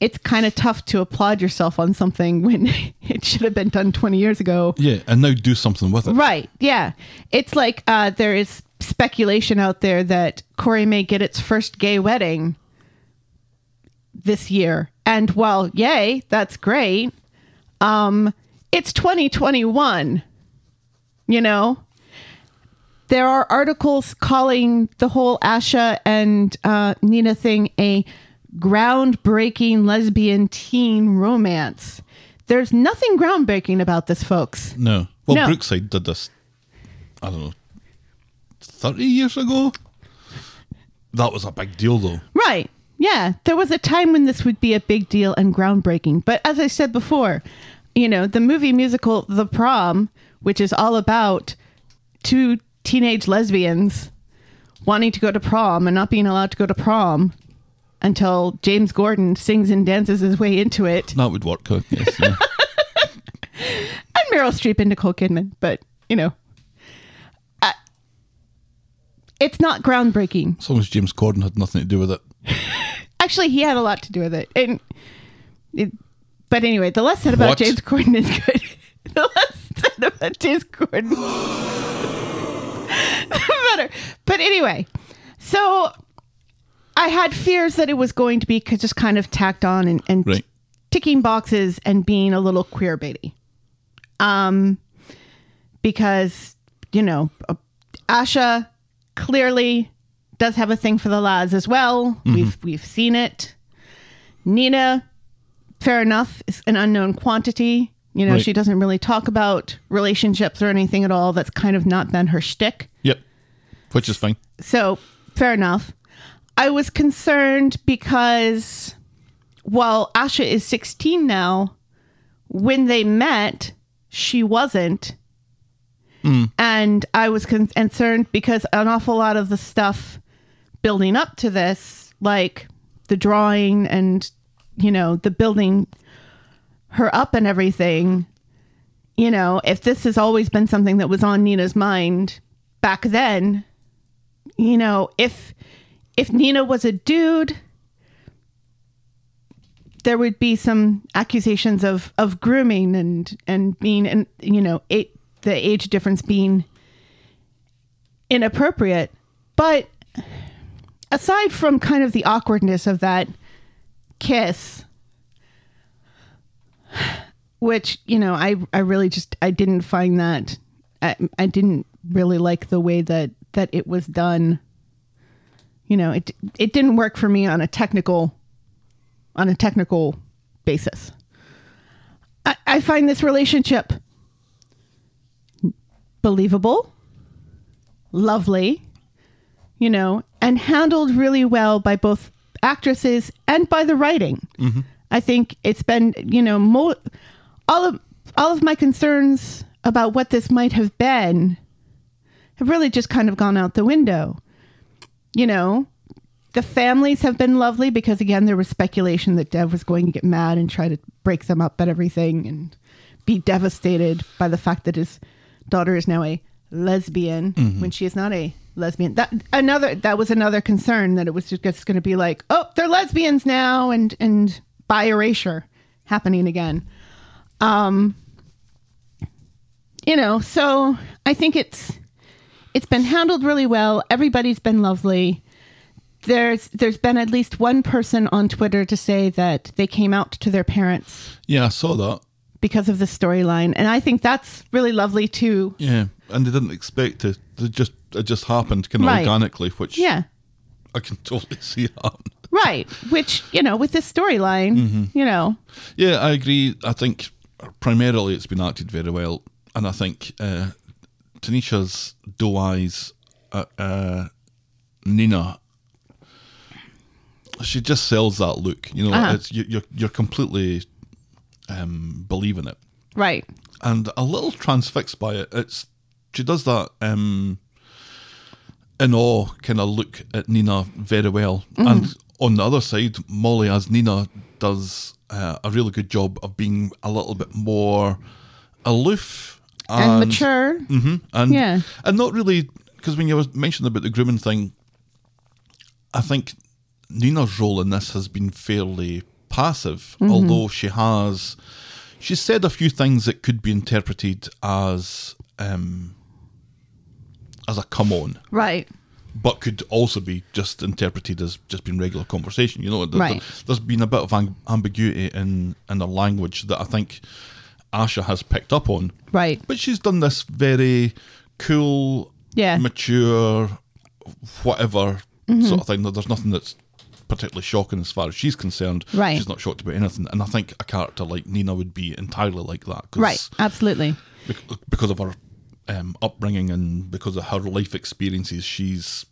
it's kind of tough to applaud yourself on something when it should have been done 20 years ago. Yeah, and now do something with it. Right. Yeah. It's like uh, there is speculation out there that Corrie may get its first gay wedding this year. And while, yay, that's great, um, it's 2021. You know? There are articles calling the whole Asha and uh, Nina thing a groundbreaking lesbian teen romance. There's nothing groundbreaking about this, folks. No. Well, No. Brookside did this, I don't know, 30 years ago? That was a big deal, though. Right. Yeah. There was a time when this would be a big deal and groundbreaking. But as I said before, you know, the movie musical The Prom, which is all about two teenage lesbians wanting to go to prom and not being allowed to go to prom until James Corden sings and dances his way into it. That would work, huh? Yes, yeah. And Meryl Streep and Nicole Kidman. But, you know, it's not groundbreaking. as long as James Corden had nothing to do with it. Actually, he had a lot to do with it. And it, but anyway, the less said about What? James Corden is good. the less said about James Corden, the better. But anyway, so I had fears that it was going to be just kind of tacked on and, and Right. ticking boxes and being a little queer baity. Um, because you know, uh, Asha clearly does have a thing for the lads as well. Mm-hmm. We've we've seen it. Nina, fair enough, is an unknown quantity. You know, Right. she doesn't really talk about relationships or anything at all. That's kind of not been her shtick. Yep. Which is fine. So, fair enough. I was concerned because while Asha is 16 now, when they met, she wasn't. Mm. And I was con- concerned because an awful lot of the stuff building up to this, like the drawing and, you know, the building her up and everything, you know, if this has always been something that was on Nina's mind back then, you know, if if Nina was a dude, there would be some accusations of of grooming and and being and you know it, the age difference being inappropriate. But aside from kind of the awkwardness of that kiss, which you know I I really just I didn't find that I, I didn't really like the way that that it was done. You know, it it didn't work for me on a technical on a technical basis. I, I find this relationship believable, lovely, you know, and handled really well by both actresses and by the writing. Mm-hmm. I think it's been, you know, mo- all of all of my concerns about what this might have been have really just kind of gone out the window. You know, the families have been lovely because again there was speculation that Dev was going to get mad and try to break them up and everything and be devastated by the fact that his daughter is now a lesbian mm-hmm. when she is not a lesbian. That another that was another concern that it was just going to be like, oh, they're lesbians now and and bi erasure happening again. Um you know, so I think it's it's been handled really well. Everybody's been lovely. There's there's been at least one person on Twitter to say that they came out to their parents Yeah, I saw that. because of the storyline, and I think that's really lovely too. Yeah, and they didn't expect it. They just it just happened kind of Right. organically, which Yeah, I can totally see happen. right. Which you know, with this storyline, you know, Yeah, I agree. I think primarily it's been acted very well, and I think uh, Tanisha's doe eyes, uh, uh, Nina. She just sells that look, you know. Uh-huh. It's you, you're you're completely um, believing it, Right. and a little transfixed by it. It's she does that um, in awe kind of look at Nina very well, and on the other side, Mollie as Nina does uh, a really good job of being a little bit more aloof And, mature. hmm and Yeah. and not really because when you was mentioning about the grooming thing, I think Nina's role in this has been fairly passive, Mm-hmm. although she has She said a few things that could be interpreted as um, as a come on, Right. but could also be just interpreted as just being regular conversation. You know, Right. there- there's been a bit of ang- ambiguity in in the language that I think Asha has picked up on. Right. But she's done this very cool, Yeah. mature, whatever Mm-hmm. sort of thing. There's nothing that's particularly shocking as far as she's concerned. Right. She's not shocked about anything. And I think a character like Nina would be entirely like that. Right. Absolutely. bec- Because of her um, upbringing and because of her life experiences, she's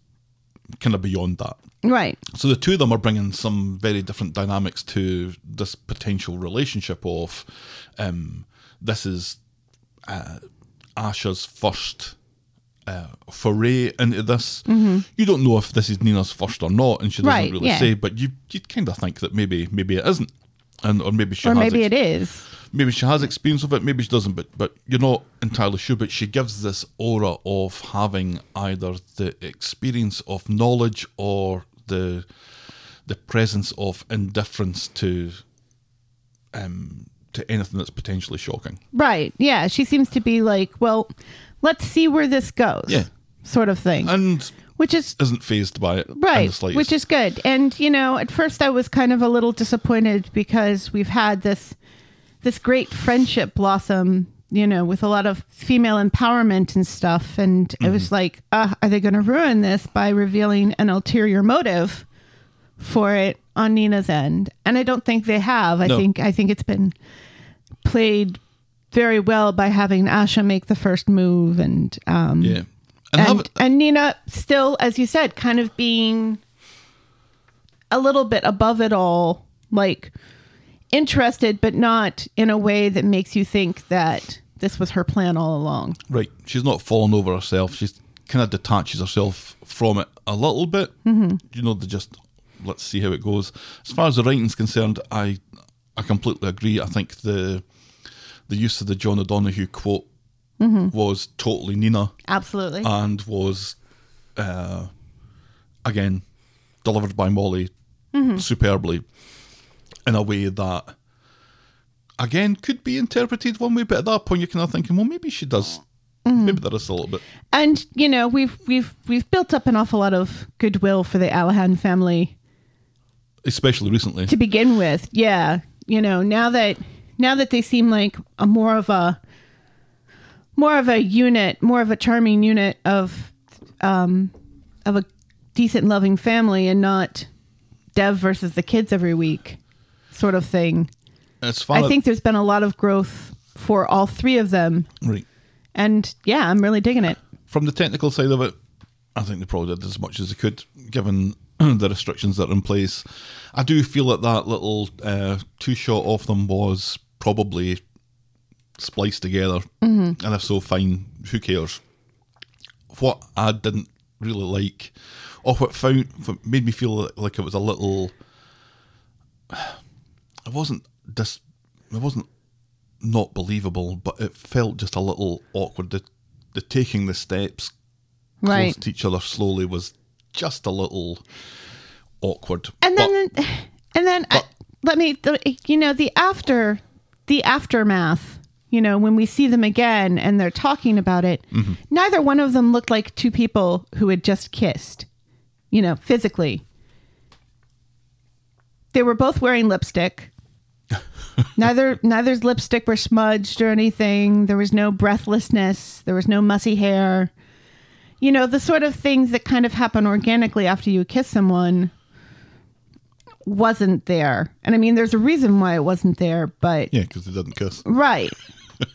kind of beyond that. Right. So the two of them are bringing some very different dynamics to this potential relationship of um, this is uh, Asha's first uh, foray into this. You don't know if this is Nina's first or not, and she doesn't Mm-hmm. Right, really yeah. say. But you you kind of think that maybe maybe it isn't, and or maybe she Or maybe ex- it is. Maybe she has experience of it, maybe she doesn't, but but you're not entirely sure. But she gives this aura of having either the experience of knowledge or the the presence of indifference to um to anything that's potentially shocking. Right. Yeah. She seems to be like, well, let's see where this goes. Yeah. Sort of thing. And which is isn't phased by it in the right which is good and you know at first i was kind of a little disappointed because we've had this this great friendship blossom you know with a lot of female empowerment and stuff and it Mm-hmm. was like uh, are they going to ruin this by revealing an ulterior motive for it on nina's end and i don't think they have i No. think i think it's been played very well by having asha make the first move and um yeah. And, and, have, and Nina still, as you said, kind of being a little bit above it all, like interested, but not in a way that makes you think that this was her plan all along. Right. She's not fallen over herself. She's kind of detaches herself from it a little bit. Mm-hmm. You know, they just let's see how it goes. As far as the writing's concerned, I I completely agree. I think the the use of the John O'Donohue quote was totally Nina Absolutely. and was uh, again delivered by Mollie superbly in a way that again could be interpreted one way, but at that point you're kind of thinking, well, maybe she does. Maybe there is a little bit. and you know, we've we've we've built up an awful lot of goodwill for the Alahan family especially recently. to begin with. Yeah, you know, now that now that they seem like a more of a more of a unit, more of a charming unit of um of a decent loving family and not Dev versus the kids every week sort of thing. I think there's been a lot of growth for all three of them right and yeah, I'm really digging it. from the technical side of it, I think they probably did as much as they could, given the restrictions that are in place. I do feel that that little uh, two shot of them was probably spliced together, and if so, fine. Who cares? What I didn't really like, or what found what made me feel like it was a little. It wasn't dis. It wasn't not believable, but it felt just a little awkward. The, the taking the steps Right. close to each other slowly was just a little awkward. and then But- and then uh, let me you know the after the aftermath you know when we see them again and they're talking about it Mm-hmm. neither one of them looked like two people who had just kissed you know physically they were both wearing lipstick neither neither's lipstick were smudged or anything there was no breathlessness there was no mussy hair you know the sort of things that kind of happen organically after you kiss someone wasn't there. And I mean, there's a reason why it wasn't there, but Yeah, because they didn't kiss. right.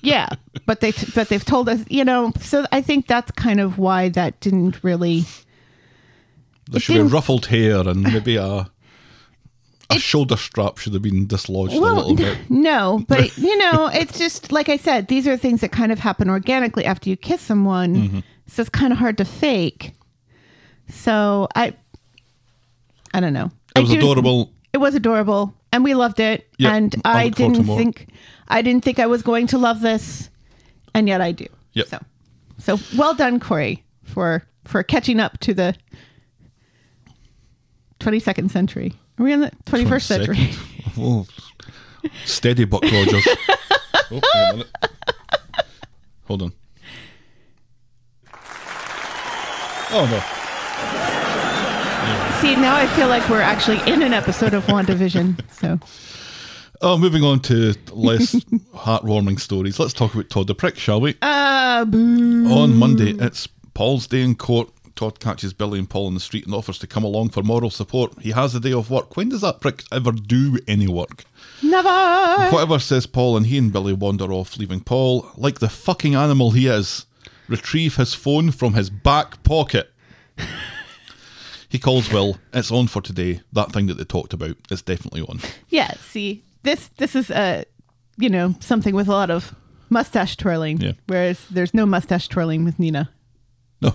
Yeah, but they but they've told us, you know, so I think that's kind of why that didn't really There should be ruffled hair and maybe a a shoulder strap should have been dislodged a little bit. No, but you know, it's just like I said, these are things that kind of happen organically after you kiss someone. Mm-hmm. So it's kind of hard to fake. So I I don't know. It was do- adorable. It was adorable and we loved it Yep, and I I look forward to didn't think I didn't think I was going to love this and yet I do. Yep. So so well done Corrie for for catching up to the 22nd century. Are we in the 21st century? Oh, steady, Buck Rogers. oh, wait. Hold on. Oh no. See, now I feel like we're actually in an episode of WandaVision. So, Oh, moving on to less heartwarming stories. Let's talk about Todd the Prick, shall we? uh, boo. On Monday, it's Paul's day in court. Todd catches Billy and Paul in the street and offers to come along for moral support. He has a day off work. When does that prick ever do any work? Never. Whatever says Paul, and he and Billy wander off, leaving Paul, like the fucking animal he is, retrieve his phone from his back pocket. he calls Will. It's on for today. That thing that they talked about is definitely on. Yeah. See, this this is uh, you know, something with a lot of mustache twirling. Yeah. Whereas there's no mustache twirling with Nina. No.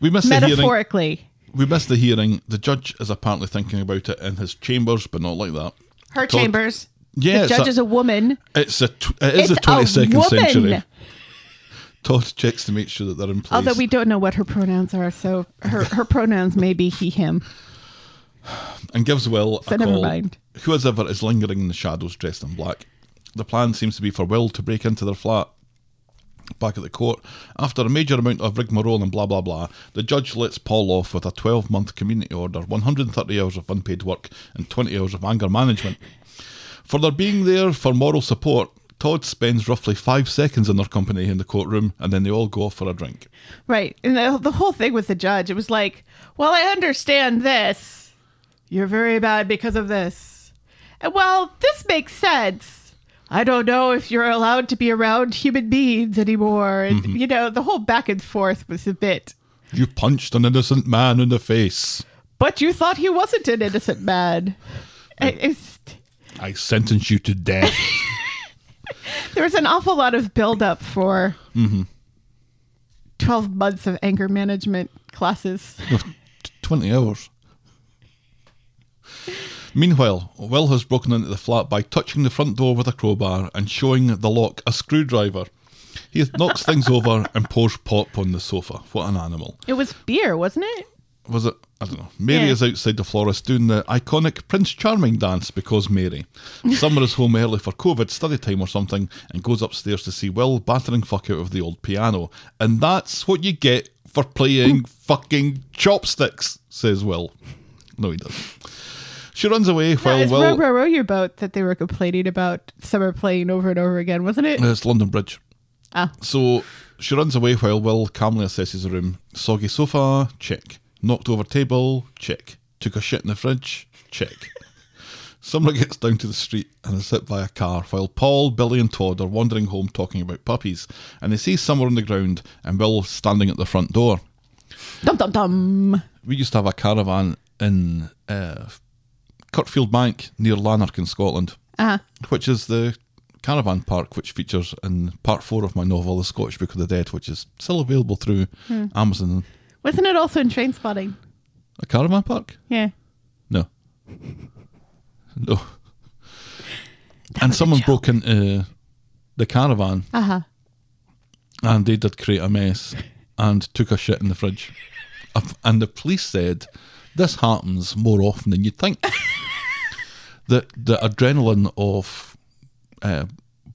We missed the hearing. Metaphorically, We missed the hearing. The judge is apparently thinking about it in his chambers, but not like that. her Todd- chambers. Yeah, the judge a- is a woman. It's a tw- it is It's the twenty second century. Todd checks to make sure that they're in place. Although we don't know what her pronouns are, so her her pronouns may be he him. and gives Will So a never call. mind. Whoever is lingering in the shadows dressed in black. The plan seems to be for Will to break into their flat. Back at the court, after a major amount of rigmarole and blah blah blah, the judge lets Paul off with a 12 month community order, 130 hours of unpaid work, and 20 hours of anger management. For their being there for moral support, Todd spends roughly five seconds in their company in the courtroom, and then they all go off for a drink. Right. And the, the whole thing with the judge, it was like, well, I understand this. You're very bad because of this. And well, this makes sense. I don't know if you're allowed to be around human beings anymore. And, mm-hmm. you know, the whole back and forth was a bit. You punched an innocent man in the face. But you thought he wasn't an innocent man. It- I sentence you to death. there was an awful lot of buildup for mm-hmm. 12 months of anger management classes. 20 hours. Meanwhile, Will has broken into the flat by touching the front door with a crowbar and showing the lock a screwdriver. He knocks things over and pours pop on the sofa. What an animal. It was beer, wasn't it? Was it? I don't know. Mary Yeah. is outside the florist doing the iconic Prince Charming dance because Mary. Summer is home early for COVID study time or something and goes upstairs to see Will battering fuck out of the old piano. And that's what you get for playing fucking chopsticks, says Will. No, he doesn't. She runs away while it's Will. row, row, row your boat that they were complaining about summer playing over and over again, wasn't it? It's London Bridge. Ah. So she runs away while Will calmly assesses the room. Soggy sofa, check. Knocked over table, check. Took a shit in the fridge, check. Summer gets down to the street and is hit by a car while Paul, Billy, and Todd are wandering home talking about puppies. And they see Summer on the ground and Will standing at the front door. Dum dum dum. We used to have a caravan in uh, Kirkfieldbank near Lanark in Scotland Uh, which is the caravan park which features in part four of my novel, The Scottish Book of the Dead, which is still available through Amazon. wasn't it also in Trainspotting? A caravan park? Yeah. No. No. and someone broke into the caravan Uh huh. and they did create a mess and took a shit in the fridge. And the police said, This happens more often than you'd think. the, the adrenaline of uh,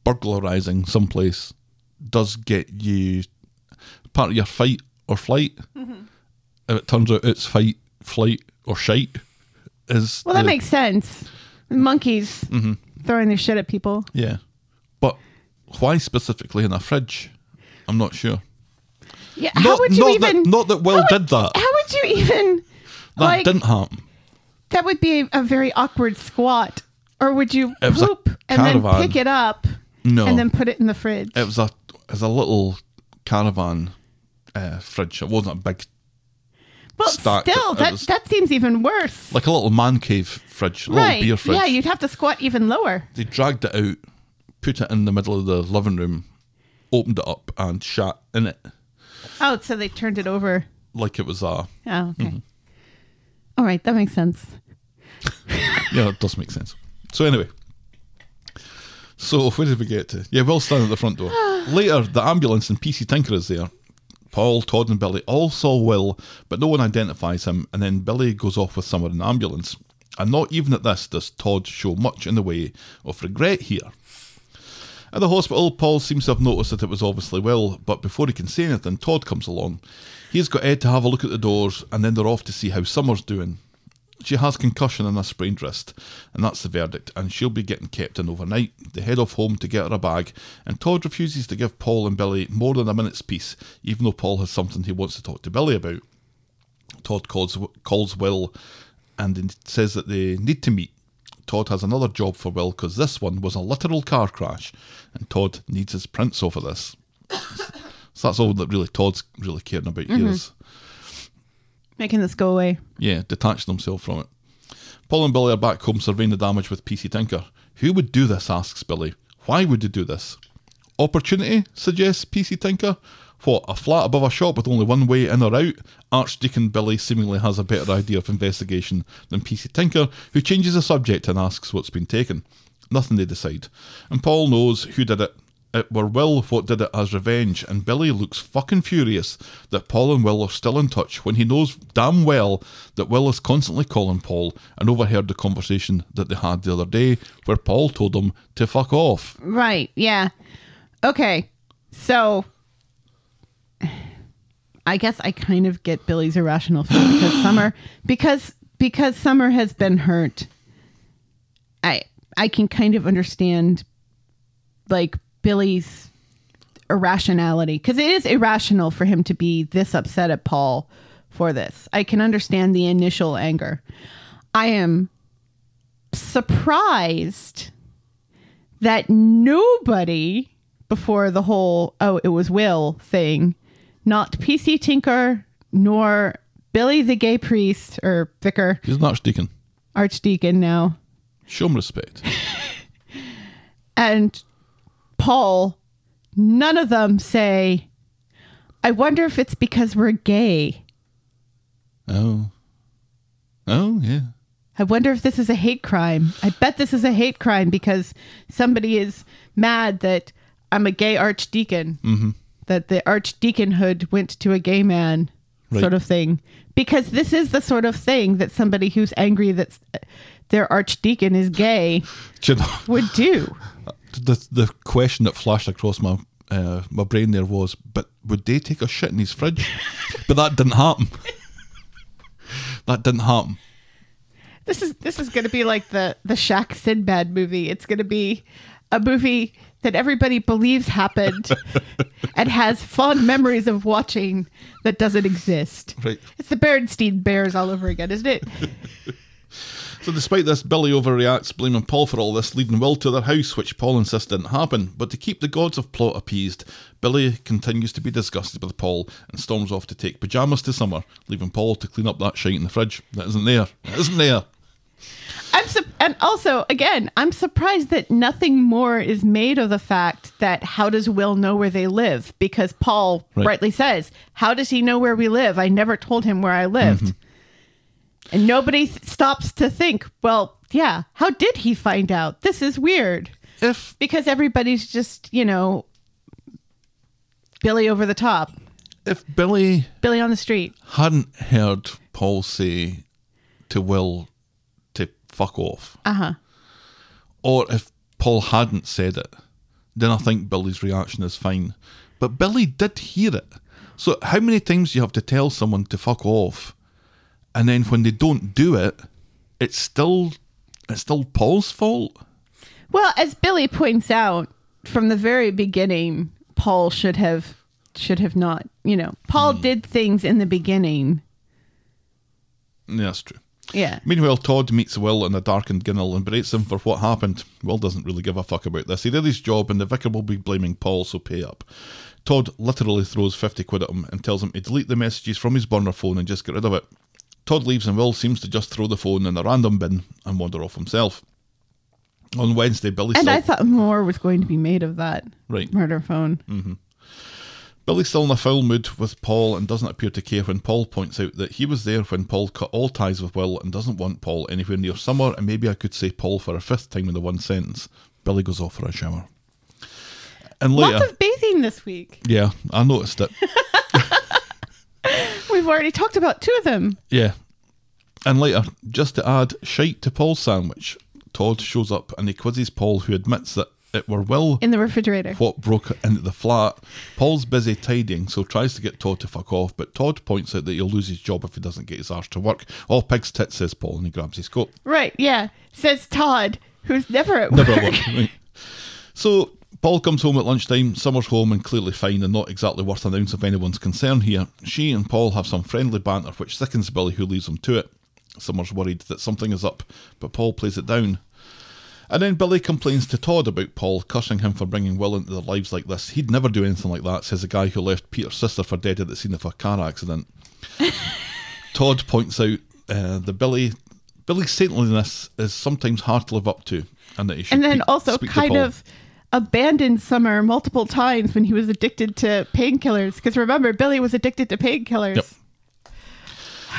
burglarizing someplace does get you part of your fight or flight. If it turns out it's fight, flight, or shite, is. Well, that the- makes sense. Monkeys Mm-hmm. throwing their shit at people. Yeah. But why specifically in a fridge? I'm not sure. Yeah. Not, how would you not even? that, not that Will would- did that. How would you even? That like, didn't happen. that would be a, very awkward squat. Or would you It poop and then pick it up No. and then put it in the fridge? It was a it was a little caravan uh, fridge. It wasn't a big well, stacked. still, It that was- that seems even worse. like a little man cave fridge, a little right? beer fridge. Yeah, you'd have to squat even lower. they dragged it out, put it in the middle of the living room, opened it up, and shat in it Oh, so they turned it over. like it was a. Oh, okay. Mm-hmm. All right, that makes sense. Yeah, it does make sense. So anyway, so where did we get to? Yeah, Will standing at the front door. Later, the ambulance and PC Tinker is there. Paul, Todd, and Billy all saw Will, but no one identifies him. And then Billy goes off with someone in the ambulance. And not even at this does Todd show much in the way of regret here. At the hospital, Paul seems to have noticed that it was obviously Will, but before he can say anything, Todd comes along. He's got Ed to have a look at the doors, and then they're off to see how Summer's doing. She has concussion and a sprained wrist, and that's the verdict, and she'll be getting kept in overnight. They head off home to get her a bag, and Todd refuses to give Paul and Billy more than a minute's peace, even though Paul has something he wants to talk to Billy about. Todd calls, calls Will and says that they need to meet. Todd has another job for Will because this one was a literal car crash, and Todd needs his prints over this. So that's all that really Todd's really caring about here mm-hmm. is Making this go away. yeah, detach themselves from it. Paul and Billy are back home surveying the damage with PC Tinker. Who would do this? asks Billy. Why would you do this? Opportunity, suggests PC Tinker. What, a flat above a shop with only one way in or out? Archdeacon Billy seemingly has a better idea of investigation than PC Tinker, who changes the subject and asks what's been taken. Nothing they decide. And Paul knows who did it. It were Will what did it as revenge, and Billy looks fucking furious that Paul and Will are still in touch when he knows damn well that Will is constantly calling Paul and overheard the conversation that they had the other day where Paul told him to fuck off. Right. Yeah. Okay. So I guess I kind of get Billy's irrational fear because Summer because because Summer has been hurt. I I can kind of understand like Billy's irrationality because it is irrational for him to be this upset at Paul for this. I can understand the initial anger. I am surprised that nobody before the whole oh it was will thing not pc tinker nor billy the gay priest or vicar He's an archdeacon. archdeacon now Show him respect. and paul none of them say i wonder if it's because we're gay Oh. Oh, yeah. I wonder if this is a hate crime. I bet this is a hate crime because somebody is mad that I'm a gay archdeacon. Mm-hmm. That the archdeaconhood went to a gay man, Right. sort of thing. Because this is the sort of thing that somebody who's angry that their archdeacon is gay Do you know, would do. The, the question that flashed across my uh, my brain there was, but would they take a shit in his fridge? but that didn't happen. that didn't happen. This is this is going to be like the the Shaq Sinbad movie. It's going to be a movie that everybody believes happened and has fond memories of watching that doesn't exist. Right. It's the Bernstein Bears all over again, isn't it? So, despite this, Billy overreacts, blaming Paul for all this, leading Will to their house, which Paul insists didn't happen. But to keep the gods of plot appeased, Billy continues to be disgusted with Paul and storms off to take pyjamas to Summer, leaving Paul to clean up that shite in the fridge. That isn't there. It isn't there. I'm su- and also again, I'm surprised that nothing more is made of the fact that how does Will know where they live? Because Paul Right. rightly says, "How does he know where we live? I never told him where I lived." Mm-hmm. And nobody stops to think, "Well, yeah, how did he find out? This is weird." If Because everybody's just, you know, Billy over the top, if Billy Billy on the street. hadn't heard Paul say to Will to fuck off, Uh huh. or if Paul hadn't said it, then I think Billy's reaction is fine. But Billy did hear it. So how many times do you have to tell someone to fuck off, and then when they don't do it, it's still it's still Paul's fault? Well, as Billy points out from the very beginning, Paul should have should have not. You know, Paul hmm. did things in the beginning. Yeah, that's true. Yeah. Meanwhile, Todd meets Will in a darkened ginnel and berates him for what happened. Will doesn't really give a fuck about this. He did his job and the vicar will be blaming Paul, so pay up. Todd literally throws 50 quid at him and tells him to delete the messages from his burner phone and just get rid of it. Todd leaves and Will seems to just throw the phone in a random bin and wander off himself. On Wednesday, Billy And still, I thought more was going to be made of that Right. murder phone. Mm-hmm. Billy's still in a foul mood with Paul and doesn't appear to care when Paul points out that he was there when Paul cut all ties with Will and doesn't want Paul anywhere near Summer, and maybe I could say Paul for a fifth time in the one sentence. Billy goes off for a shower. And later, Lots of bathing this week. yeah, I noticed it. We've already talked about two of them. Yeah. And later, just to add shite to Paul's sandwich, Todd shows up and he quizzes Paul, who admits that it were Will in the refrigerator. what broke into the flat. Paul's busy tidying, so tries to get Todd to fuck off, but Todd points out that he'll lose his job if he doesn't get his arse to work. All pig's tits, says Paul, and he grabs his coat. Right, yeah. Says Todd, who's never at work. Never at work. So Paul comes home at lunchtime. Summer's home and clearly fine and not exactly worth an ounce of anyone's concern here. She and Paul have some friendly banter, which sickens Billy, who leaves him to it. Summer's worried that something is up, but Paul plays it down. And then Billy complains to Todd about Paul, cursing him for bringing Will into their lives like this. He'd never do anything like that, says the guy who left Peter's sister for dead at the scene of a car accident. Todd points out uh, that Billy Billy's saintliness is sometimes hard to live up to, and that he should and then pe- also kind of abandoned Summer multiple times when he was addicted to painkillers. Because remember, Billy was addicted to painkillers. Yep.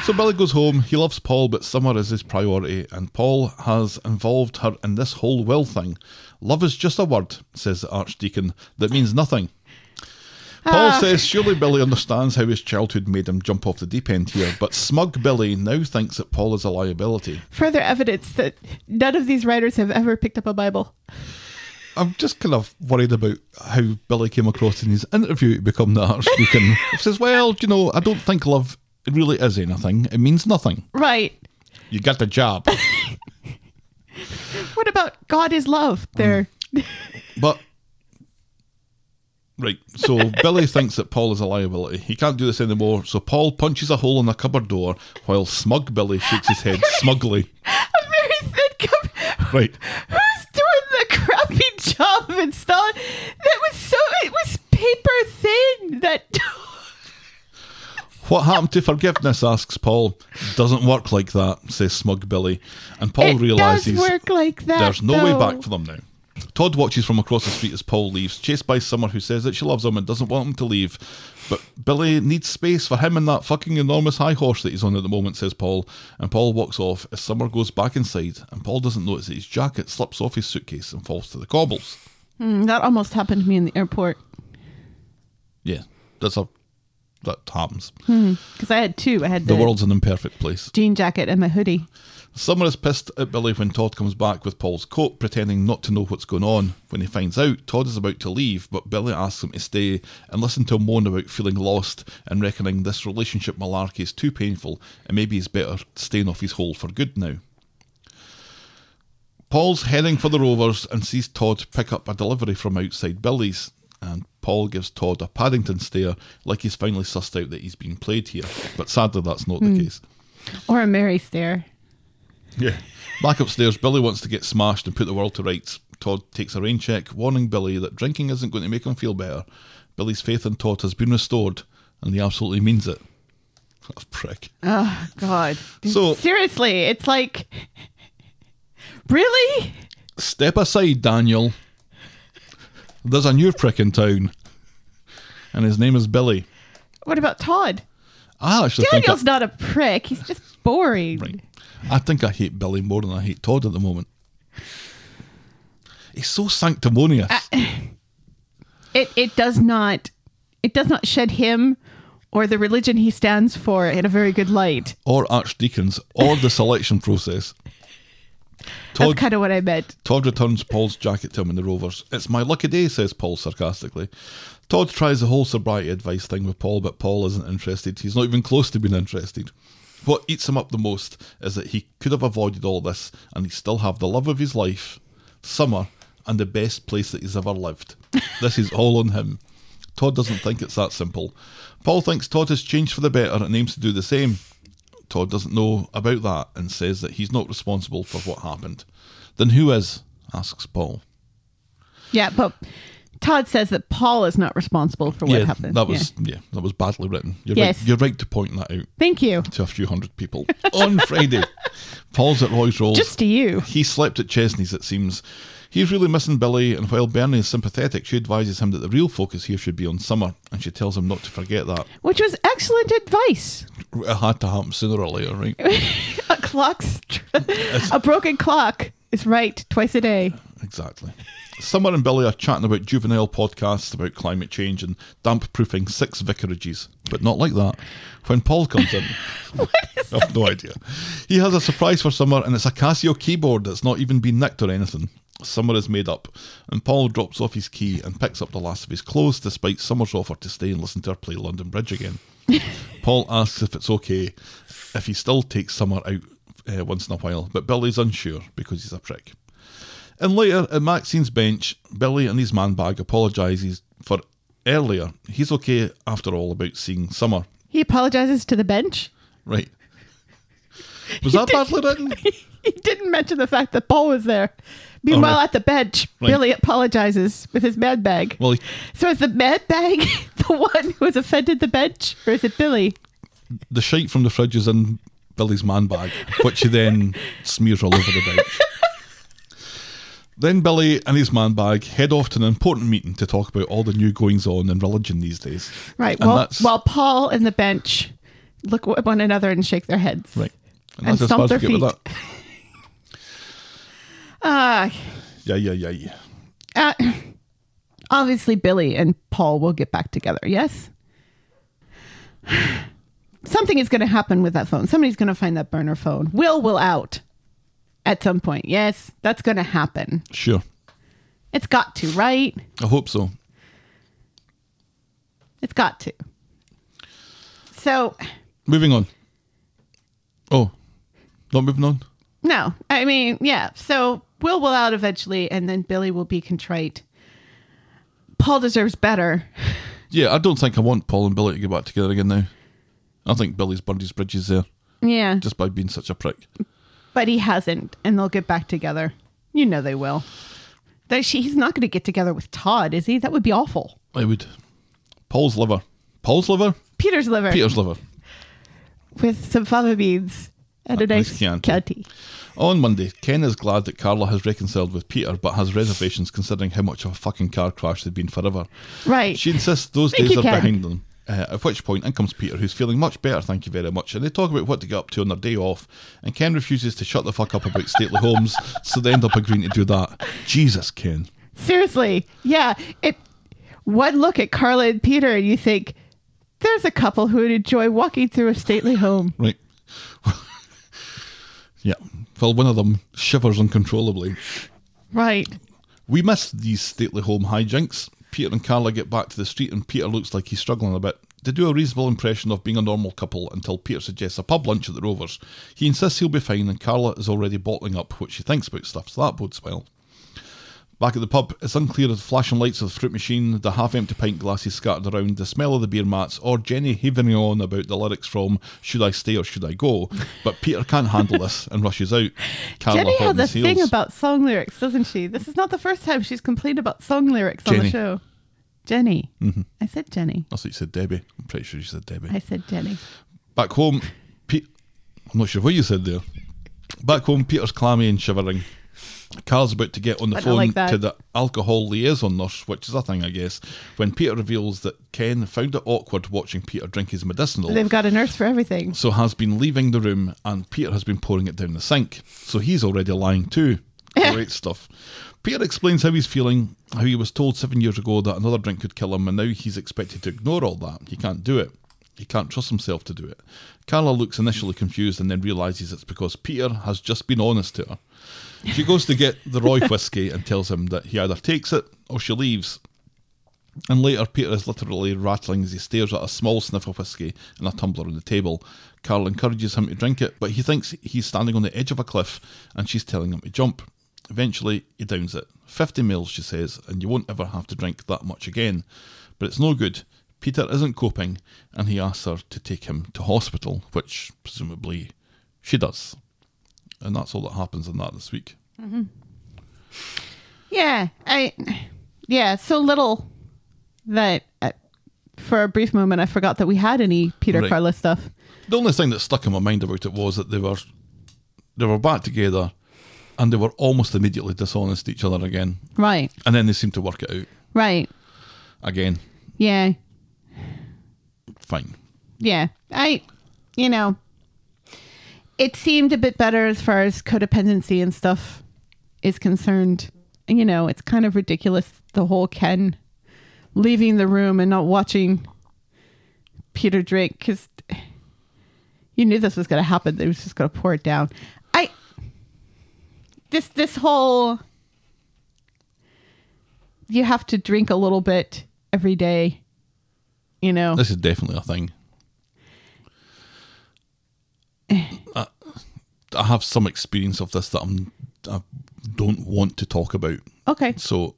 So Billy goes home. He loves Paul, but Summer is his priority, and Paul has involved her in this whole will thing. Love is just a word, says the Archdeacon, that means nothing. Paul Ah. says surely Billy understands how his childhood made him jump off the deep end here, but smug Billy now thinks that Paul is a liability. Further evidence that none of these writers have ever picked up a Bible. I'm just kind of worried about how Billy came across in his interview to become the Archdeacon. he says, Well, you know, I don't think love really is anything. It means nothing. Right. You got the job. What about God is love? There. Mm. But right, so Billy thinks that Paul is a liability. He can't do this anymore, so Paul punches a hole in the cupboard door while smug Billy shakes his head smugly. A very thin cup. Right. Who's doing the crappy of installing? That was so. It was paper thin. That. What happened to forgiveness? asks Paul. Doesn't work like that, says smug Billy. And Paul it realizes like that. there's no way back for them now. Todd watches from across the street as Paul leaves, chased by Summer who says that she loves him and doesn't want him to leave. But Billy needs space for him and that fucking enormous high horse that he's on at the moment, says Paul. And Paul walks off as Summer goes back inside, and Paul doesn't notice that his jacket slips off his suitcase and falls to the cobbles. Mm, that almost happened to me in the airport Yeah, that's a that happens. because I had two. I had The the, world's an imperfect place. jean jacket and my hoodie. Summer is pissed at Billy when Todd comes back with Paul's coat, pretending not to know what's going on. When he finds out, Todd is about to leave, but Billy asks him to stay and listen to him moan about feeling lost and reckoning this relationship malarkey is too painful and maybe he's better staying off his hole for good now. Paul's heading for the Rovers and sees Todd pick up a delivery from outside Billy's. And Paul gives Todd a Paddington stare, like he's finally sussed out that he's being played here. But sadly, that's not the hmm. case. Or a merry stare. Yeah. Back upstairs, Billy wants to get smashed and put the world to rights. Todd takes a rain check, warning Billy that drinking isn't going to make him feel better. Billy's faith in Todd has been restored, and he absolutely means it. What a prick. Oh God. So- seriously, it's like, really? Step aside, Daniel. There's a new prick in town, and his name is Billy. What about Todd? I actually Daniel's think I, not a prick. He's just boring. right. I think I hate Billy more than I hate Todd at the moment. He's so sanctimonious. Uh, it it does not it does not shed him or the religion he stands for in a very good light. or archdeacons, or the selection process. That's Todd, kind of what I meant. Todd returns Paul's jacket to him in the Rovers. It's my lucky day, says Paul sarcastically. Todd tries the whole sobriety advice thing with Paul, but Paul isn't interested. He's not even close to being interested. What eats him up the most is that he could have avoided all this and he still have the love of his life, summer, and the best place that he's ever lived. this is all on him. Todd doesn't think it's that simple. Paul thinks Todd has changed for the better and aims to do the same. Todd doesn't know about that and says that he's not responsible for what happened. Then who is? asks Paul. Yeah, but Todd says that Paul is not responsible for what yeah, happened. that was Yeah. yeah. that was badly written. You're Yes. right. You're right to point that out Thank you. to a few hundred people on Friday. Paul's at Roy's Rolls. Just to you. He slept at Chesney's, it seems. He's really missing Billy, and while Bernie is sympathetic, she advises him that the real focus here should be on Summer, and she tells him not to forget that. Which was excellent advice. It had to happen sooner or later, right? A clock's a broken clock is right twice a day. Exactly. Summer and Billy are chatting about juvenile podcasts about climate change and damp proofing six vicarages, but not like that. When Paul comes in, I have no idea. He has a surprise for Summer, and it's a Casio keyboard that's not even been nicked or anything. Summer is made up, and Paul drops off his key and picks up the last of his clothes despite Summer's offer to stay and listen to her play London Bridge again. Paul asks if it's okay if he still takes Summer out uh, once in a while, but Billy's unsure because he's a prick. And later, at Maxine's bench, Billy and his man bag apologises for earlier. He's okay after all about seeing Summer. He apologizes to the bench. Right. Was that badly written? He didn't mention the fact that Paul was there. Meanwhile, at the bench, Right. Billy apologizes with his man bag. Well, he, so is the man bag the one who has offended the bench, or is it Billy? the shite from the fridge is in Billy's man bag, which he then smears all over the bench. Then Billy and his man bag head off to an important meeting to talk about all the new goings on in religion these days. Right. And Well, while Paul and the bench look at one another and shake their heads. Right. And, And stomp their we get with feet. Ah, Yeah, yeah, yeah, yeah. uh, obviously Billy and Paul will get back together. Yes. Something is going to happen with that phone. Somebody's going to find that burner phone. Will will out at some point. Yes, that's going to happen. Sure. It's got to, right? I hope so. It's got to. So, Moving on. Oh, not moving on? no, I mean, yeah. So Will will out eventually, and then Billy will be contrite. Paul deserves better. Yeah, I don't think I want Paul and Billy to get back together again now. I think Billy's burned his bridges there Yeah, just by being such a prick. but he hasn't, and they'll get back together. You know they will. That she, he's not going to get together with Todd, is he? That would be awful. I would. Paul's liver. Paul's liver? Peter's liver Peter's liver. with some fava beans and a nice nice Chianti. Chianti. On Monday, Ken is glad that Carla has reconciled with Peter, but has reservations considering how much of a fucking car crash they've been forever. Right. She insists those Thank days are Ken. behind them. Uh, at which point, in comes Peter, who's feeling much better, thank you very much. And they talk about what to get up to on their day off. And Ken refuses to shut the fuck up about stately homes, so they end up agreeing to do that. Jesus, Ken. Seriously, yeah. It one look at Carla and Peter, and you think there's a couple who would enjoy walking through a stately home. Right. yeah. Well, one of them shivers uncontrollably. Right. We miss these stately home hijinks. Peter and Carla get back to the street, and Peter looks like he's struggling a bit. They do a reasonable impression of being a normal couple until Peter suggests a pub lunch at the Rovers. He insists he'll be fine, and Carla is already bottling up what she thinks about stuff, so that bodes well. Back at the pub, it's unclear if the flashing lights of the fruit machine, the half empty pint glasses scattered around, the smell of the beer mats, or Jenny havering on about the lyrics from Should I Stay or Should I Go? But Peter can't handle this and rushes out. Carla Jenny has a thing heels. about song lyrics, doesn't she? This is not the first time she's complained about song lyrics on the show. Jenny. Mm-hmm. I said Jenny. I thought you said Debbie. I'm pretty sure you said Debbie. I said Jenny. Back home, Pete. I'm not sure what you said there. Back home, Peter's clammy and shivering. Carl's about to get on the I phone like to the alcohol liaison nurse, which is a thing, I guess, when Peter reveals that Ken found it awkward watching Peter drink his medicinal, They've got a nurse for everything. so has been leaving the room, and Peter has been pouring it down the sink. So he's already lying too. Great stuff. Peter explains how he's feeling, how he was told seven years ago that another drink could kill him, and now he's expected to ignore all that. He can't do it. He can't trust himself to do it. Carla looks initially confused and then realizes it's because Peter has just been honest to her. She goes to get the Roy whiskey and tells him that he either takes it or she leaves. And later, Peter is literally rattling as he stares at a small sniff of whiskey and a tumbler on the table. Carl encourages him to drink it, but he thinks he's standing on the edge of a cliff and she's telling him to jump. Eventually, he downs it. 50 mils, she says, and you won't ever have to drink that much again. But it's no good. Peter isn't coping and he asks her to take him to hospital, which presumably she does. And that's all that happens in that this week. Yeah, I yeah, so little that uh, for a brief moment I forgot that we had any Peter Right. Carla stuff. The only thing that stuck in my mind about it was that they were they were back together and they were almost immediately dishonest to each other again. Right. And then they seemed to work it out Right. again. Yeah. Fine. Yeah. I you know it seemed a bit better as far as codependency and stuff is concerned. You know, it's kind of ridiculous the whole Ken leaving the room and not watching Peter drink cuz you knew this was going to happen. They was just going to pour it down. I this this whole you have to drink a little bit every day. You know. This is definitely a thing. I, I have some experience of this that I'm, I don't want to talk about. Okay. So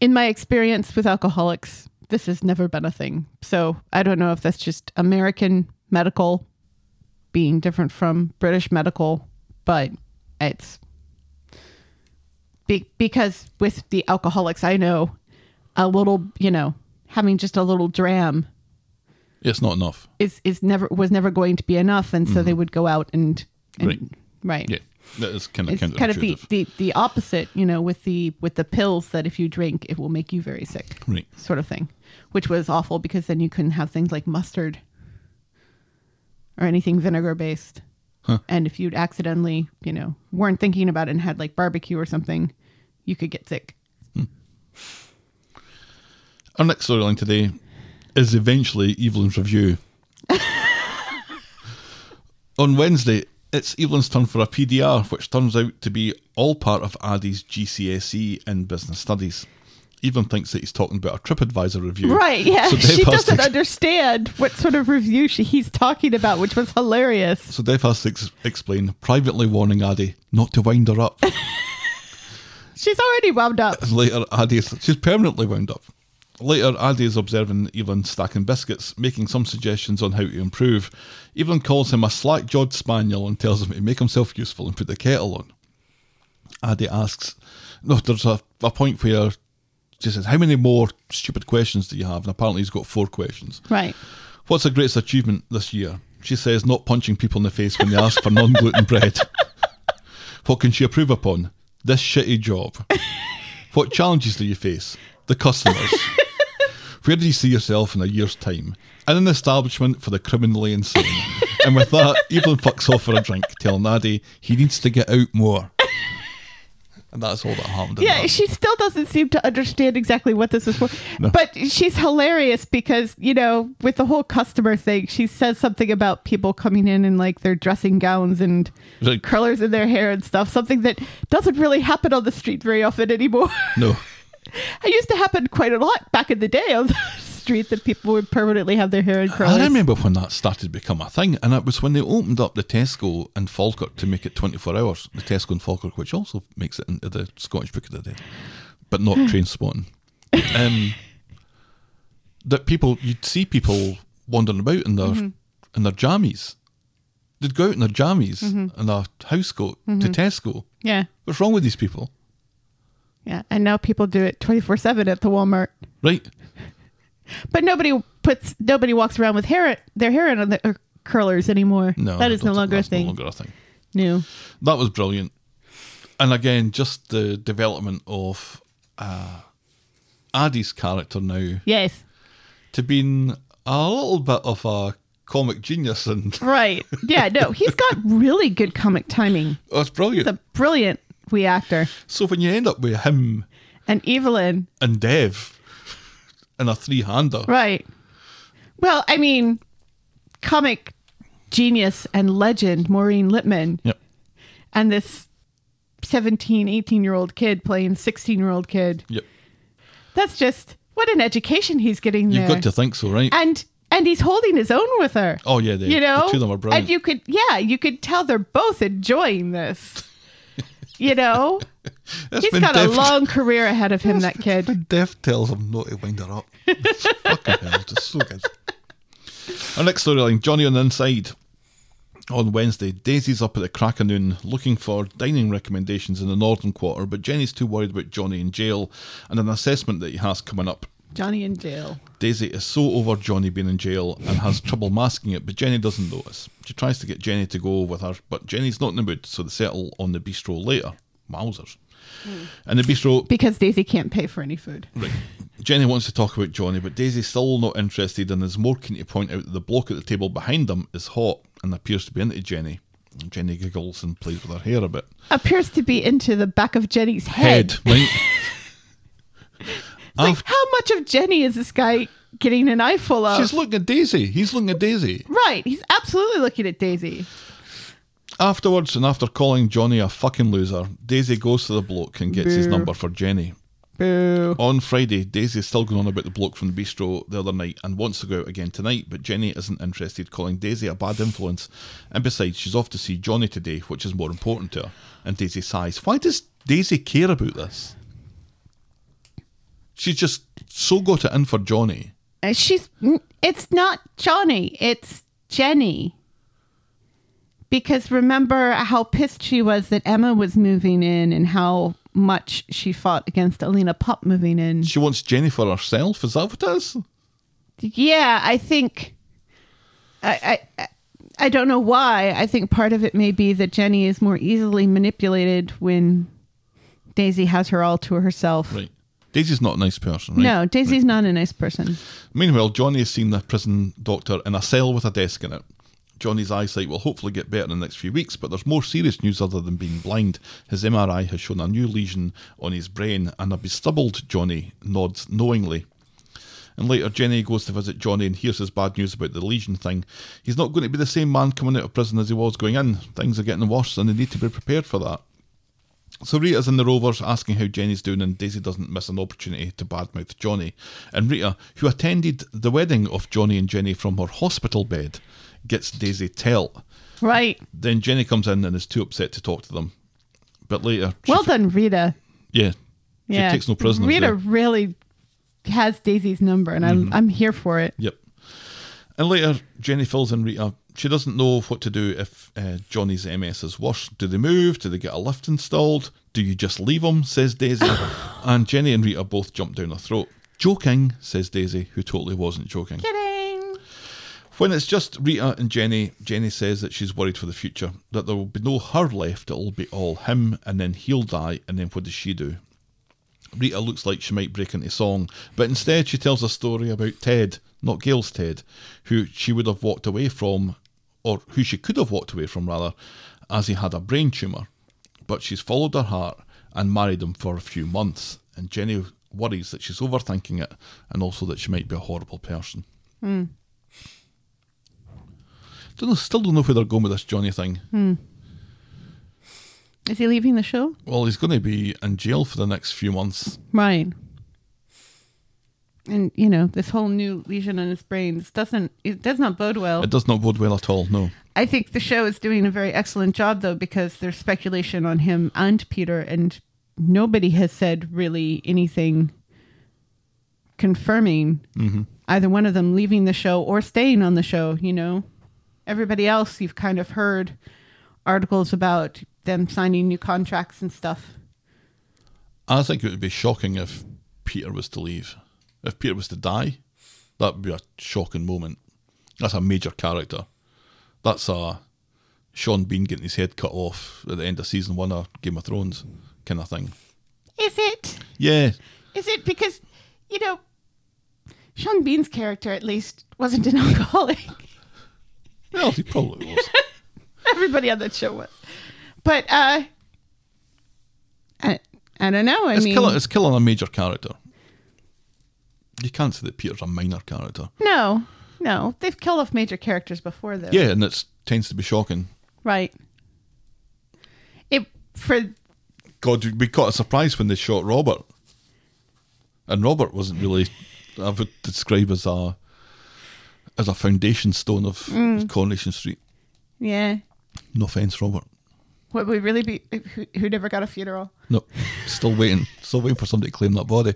in my experience with alcoholics, this has never been a thing. So I don't know if that's just American medical being different from British medical, but it's be- because with the alcoholics I know, a little, you know, having just a little dram it's not enough. is is never was never going to be enough, and so they mm-hmm. would go out and, and Right. right. Yeah, that is kind of It's kind of the, the the opposite, you know, with the with the pills that if you drink, it will make you very sick. Right. sort of thing, which was awful because then you couldn't have things like mustard or anything vinegar based. And if you'd accidentally, you know, weren't thinking about it and had like barbecue or something, you could get sick. Hmm. Our next storyline today is eventually Evelyn's review. On Wednesday, it's Evelyn's turn for a PDR, which turns out to be all part of Aadi's GCSE in business studies. Evelyn thinks that he's talking about a TripAdvisor review. Right? Yeah, So she doesn't to- understand what sort of review she, he's talking about, which was hilarious. So Dev has to ex- explain, privately warning Aadi not to wind her up. She's already wound up. Later, Aadi she's permanently wound up. Later, Aadi is observing Evelyn stacking biscuits, making some suggestions on how to improve. Evelyn calls him a slack jawed spaniel and tells him to make himself useful and put the kettle on. Aadi asks, No, there's a, a point where she says, How many more stupid questions do you have? And apparently he's got four questions. Right. What's her greatest achievement this year? She says, Not punching people in the face when they ask for non gluten bread. What can she improve upon? This shitty job. What challenges do you face? The customers. Where do you see yourself in a year's time? In an establishment for the criminally insane. and with that, Evelyn fucks off for a drink, telling Aadi he needs to get out more. And that's all that happened. Yeah, that. she still doesn't seem to understand exactly what this is for. No. But she's hilarious because, you know, with the whole customer thing, she says something about people coming in in like their dressing gowns and Right. curlers in their hair and stuff, something that doesn't really happen on the street very often anymore. No. it used to happen quite a lot back in the day on the street that people would permanently have their hair in curlers. I remember when that started to become a thing, and it was when they opened up the Tesco in Falkirk to make it 24 hours. The Tesco in Falkirk, which also makes it into the Scottish Book of the Dead, but not Trainspotting. Um, that people, you'd see people wandering about in their mm-hmm. in their jammies. They'd go out in their jammies mm-hmm. and a house coat to mm-hmm. Tesco. Yeah. What's wrong with these people? Yeah. And now people do it 24 7 at the Walmart. Right? But nobody puts, nobody walks around with hair, their hair in the uh, curlers anymore. No, that is no longer a that's thing. No longer a thing. No. that was brilliant. And again, just the development of uh, Aadi's character now Yes. to being a little bit of a comic genius, and Right. Yeah, no, he's got really good comic timing. oh, it's brilliant. It's a brilliant wee actor. so when you end up with him And Evelyn, and Dev and a three-hander, right. Well, I mean, comic genius and legend Maureen Lipman yep, and this 17, 18 year old kid playing 16 year old kid. yep, That's just what an education he's getting there. you've got to think so, right? and and he's holding his own with her. oh yeah, they, you know, the two of them are brilliant. and you could, yeah, you could tell they're both enjoying this. You know, He's got a long career ahead of him, that kid. When Dev tells him not to wind her up. Fucking hell, just so good. Our next storyline Johnny on the inside. On Wednesday, Daisy's up at the crack of noon looking for dining recommendations in the Northern Quarter, but Jenny's too worried about Johnny in jail and an assessment that he has coming up. Johnny in jail. Daisy is so over Johnny being in jail and has trouble masking it, but Jenny doesn't notice. She tries to get Jenny to go with her, but Jenny's not in the mood, so they settle on the bistro later. Wowzers. Hmm. And the bistro, Because Daisy can't pay for any food. right, Jenny wants to talk about Johnny, but Daisy's still not interested and is more keen to point out that the bloke at the table behind them is hot and appears to be into Jenny. Jenny giggles and plays with her hair a bit. Appears to be into the back of Jenny's head. right? Like, how much of Jenny is this guy getting an eyeful of? She's looking at Daisy. He's looking at Daisy. right. He's absolutely looking at Daisy. Afterwards, and after calling Johnny a fucking loser, Daisy goes to the bloke and gets his number for Jenny. Boo. On Friday, Daisy is still going on about the bloke from the bistro the other night and wants to go out again tonight, but Jenny isn't interested, calling Daisy a bad influence. And besides, she's off to see Johnny today, which is more important to her. And Daisy sighs. Why does Daisy care about this? She's just so got it in for Johnny. Uh, She's. It's not Johnny. It's Jenny. Because remember how pissed she was that Emma was moving in and how much she fought against Alina Pop moving in. She wants Jenny for herself. Is that what it is? Yeah, I think. I, I I don't know why. I think part of it may be that Jenny is more easily manipulated when Daisy has her all to herself. Right. Daisy's not a nice person, right? No, Daisy's not a nice person. Meanwhile, Johnny has seen the prison doctor in a cell with a desk in it. Johnny's eyesight will hopefully get better in the next few weeks, but there's more serious news other than being blind. His MRI has shown a new lesion on his brain, and a bestubbled Johnny nods knowingly. And later, Jenny goes to visit Johnny and hears his bad news about the lesion thing. He's not going to be the same man coming out of prison as he was going in. Things are getting worse, and they need to be prepared for that. So Rita's in the Rovers asking how Jenny's doing, and Daisy doesn't miss an opportunity to badmouth Johnny. And Rita, who attended the wedding of Johnny and Jenny from her hospital bed, gets Daisy tell. Right. Then Jenny comes in and is too upset to talk to them. But later, Well done, Rita. yeah, she Yeah. takes no prisoners. Rita there. really has Daisy's number, and I'm mm-hmm. I'm here for it. Yep. And later, Jenny fills in Rita. She doesn't know what to do if uh, Johnny's MS is worse. Do they move? Do they get a lift installed? Do you just leave him? Says Daisy. and Jenny and Rita both jump down her throat. Joking, says Daisy, who totally wasn't joking. Kidding. When it's just Rita and Jenny, Jenny says that she's worried for the future, that there will be no her left, it'll be all him, and then he'll die, and then what does she do? Rita looks like she might break into song, but instead she tells a story about Ted, not Gail's Ted, who she would have walked away from, or who she could have walked away from rather, as he had a brain tumour. But she's followed her heart and married him for a few months, and Jenny worries that she's overthinking it and also that she might be a horrible person. Hmm. Don't know, still don't know where they're going with this Johnny thing. Hmm. Is he leaving the show? Well, he's going to be in jail for the next few months. Right. And you know this whole new lesion on his brain doesn't it does not bode well. It does not bode well at all. No. I think the show is doing a very excellent job though because there's speculation on him and Peter and nobody has said really anything confirming mm-hmm. either one of them leaving the show or staying on the show, you know. Everybody else you've kind of heard articles about them signing new contracts and stuff. I think it would be shocking if Peter was to leave. If Peter was to die, that would be a shocking moment. That's a major character. That's a Sean Bean getting his head cut off at the end of season one of Game of Thrones kind of thing. Is it? Yeah. Is it because, you know, Sean Bean's character at least wasn't an alcoholic. Well, he probably was. Everybody on that show was. But uh I, I don't know. I it's, mean killing, it's killing a major character. You can't say that Peter's a minor character. No. No. They've killed off major characters before though. Yeah, and that tends to be shocking. Right. It for God, we caught a surprise when they shot Robert. And Robert wasn't really, I would describe as a as a foundation stone of Mm. Coronation Street. yeah. No offence, Robert. What would really be who, who never got a funeral? No, still waiting. Still waiting for somebody to claim that body.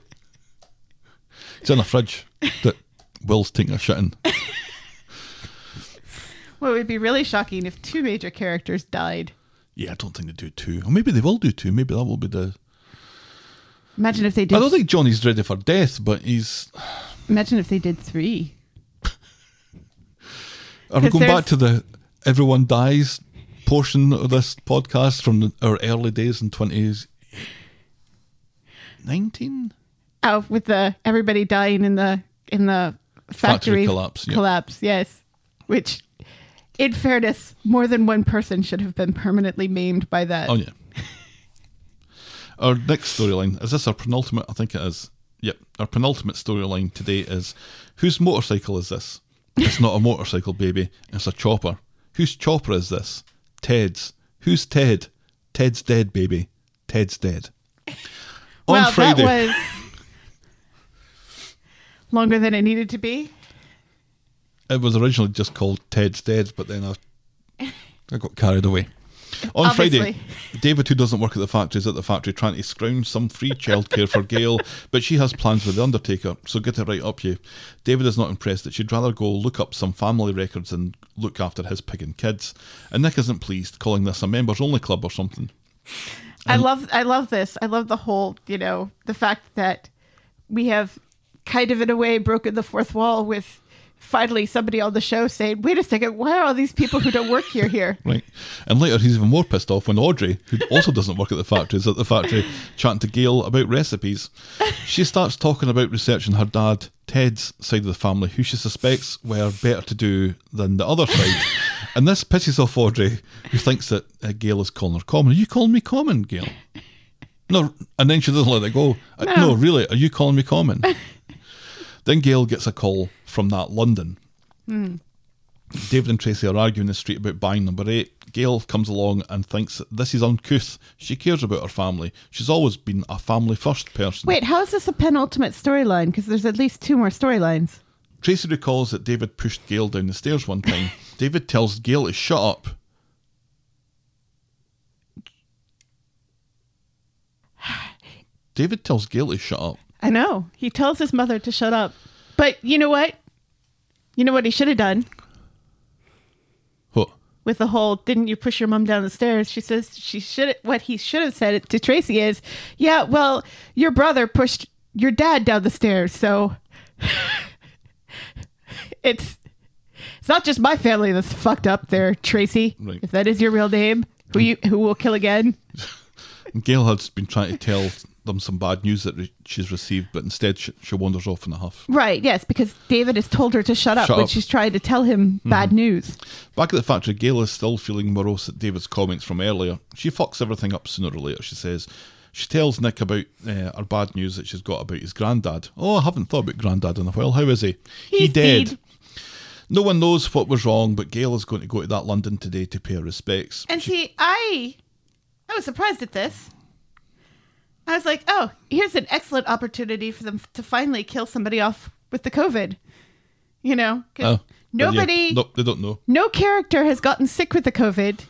It's in a fridge that Will's taking a shit in. Well, it would be really shocking if two major characters died? Yeah, I don't think they do two. Or maybe they will do two. Maybe that will be the. Imagine if they did. I don't think Johnny's ready for death, but he's. Imagine if they did three. Are we going back to the everyone dies portion of this podcast from our early days in 2019? Oh, with the everybody dying in the in the Factory factory, collapse, yeah. Collapse, yes. Which, in fairness, more than one person should have been permanently maimed by that. Oh, yeah. our next storyline is this our penultimate? I think it is. Yep. Our penultimate storyline today is whose motorcycle is this? It's not a motorcycle, baby. It's a chopper. Whose chopper is this? Ted's. Who's Ted? Ted's dead, baby. Ted's dead. On well, Friday. that was longer than it needed to be. It was originally just called Ted's Dead, but then I, I got carried away. On Friday, David, who doesn't work at the factory, is at the factory trying to scrounge some free childcare for Gail, but she has plans with the Undertaker, so get it right up you. David is not impressed that she'd rather go look up some family records and look after his pig and kids. And Nick isn't pleased, calling this a members only club or something. I love I love this. I love the whole, you know, the fact that we have kind of in a way broken the fourth wall with finally somebody on the show saying, "Wait a second, why are all these people who don't work here here?" Right. And later, he's even more pissed off when Audrey, who also doesn't work at the factory, is at the factory chatting to Gail about recipes. She starts talking about researching her dad, Ted's side of the family, who she suspects were better to do than the other side. and this pisses off Audrey, who thinks that uh, Gail is calling her common. Are you calling me common, Gail? No. And then she doesn't let it go. Uh, No. no really, are you calling me common? Then Gail gets a call from that London. Hmm. David and Tracy are arguing in the street about buying number eight. Gail comes along and thinks that this is uncouth. She cares about her family. She's always been a family first person. Wait, how is this a penultimate storyline? Because there's at least two more storylines. Tracy recalls that David pushed Gail down the stairs one time. David tells Gail to shut up. David tells Gail to shut up. I know. He tells his mother to shut up. But you know what? You know what he should have done What? with the whole "Didn't you push your mom down the stairs?" She says she should. What he should have said to Tracy is, "Yeah, well, your brother pushed your dad down the stairs, so it's it's not just my family that's fucked up there, Tracy. Right. If that is your real name, who you who will kill again." Gail has been trying to tell them some bad news that re- she's received, but instead she, she wanders off in a huff. Right. Yes, because David has told her to shut up Shut up. she's trying to tell him bad news. Back at the factory, Gail is still feeling morose at David's comments from earlier. She fucks everything up sooner or later, she says. She tells Nick about uh, her bad news that she's got about his granddad. Oh, I haven't thought about granddad in a while. How is he? he He's dead. dead. No one knows what was wrong, but Gail is going to go to that London today to pay her respects. And She- see, I I was surprised at this. I was like, oh, here's an excellent opportunity for them to finally kill somebody off with the COVID. You know, Oh, but yeah, nobody, no, they don't know. no character has gotten sick with the COVID.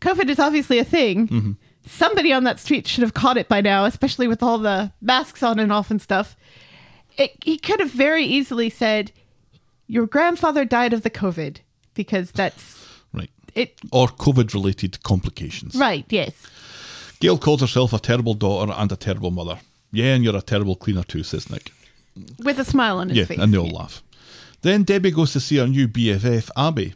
COVID is obviously a thing. Mm-hmm. Somebody on that street should have caught it by now, especially with all the masks on and off and stuff. It, he could have very easily said, "Your grandfather died of the COVID," because that's Right. it. Or COVID related complications. Right? Yes. Gail calls herself a terrible daughter and a terrible mother. Yeah, and you're a terrible cleaner too, says Nick. with a smile on his Yeah, face. and they all laugh. Then Debbie goes to see her new BFF, Abby.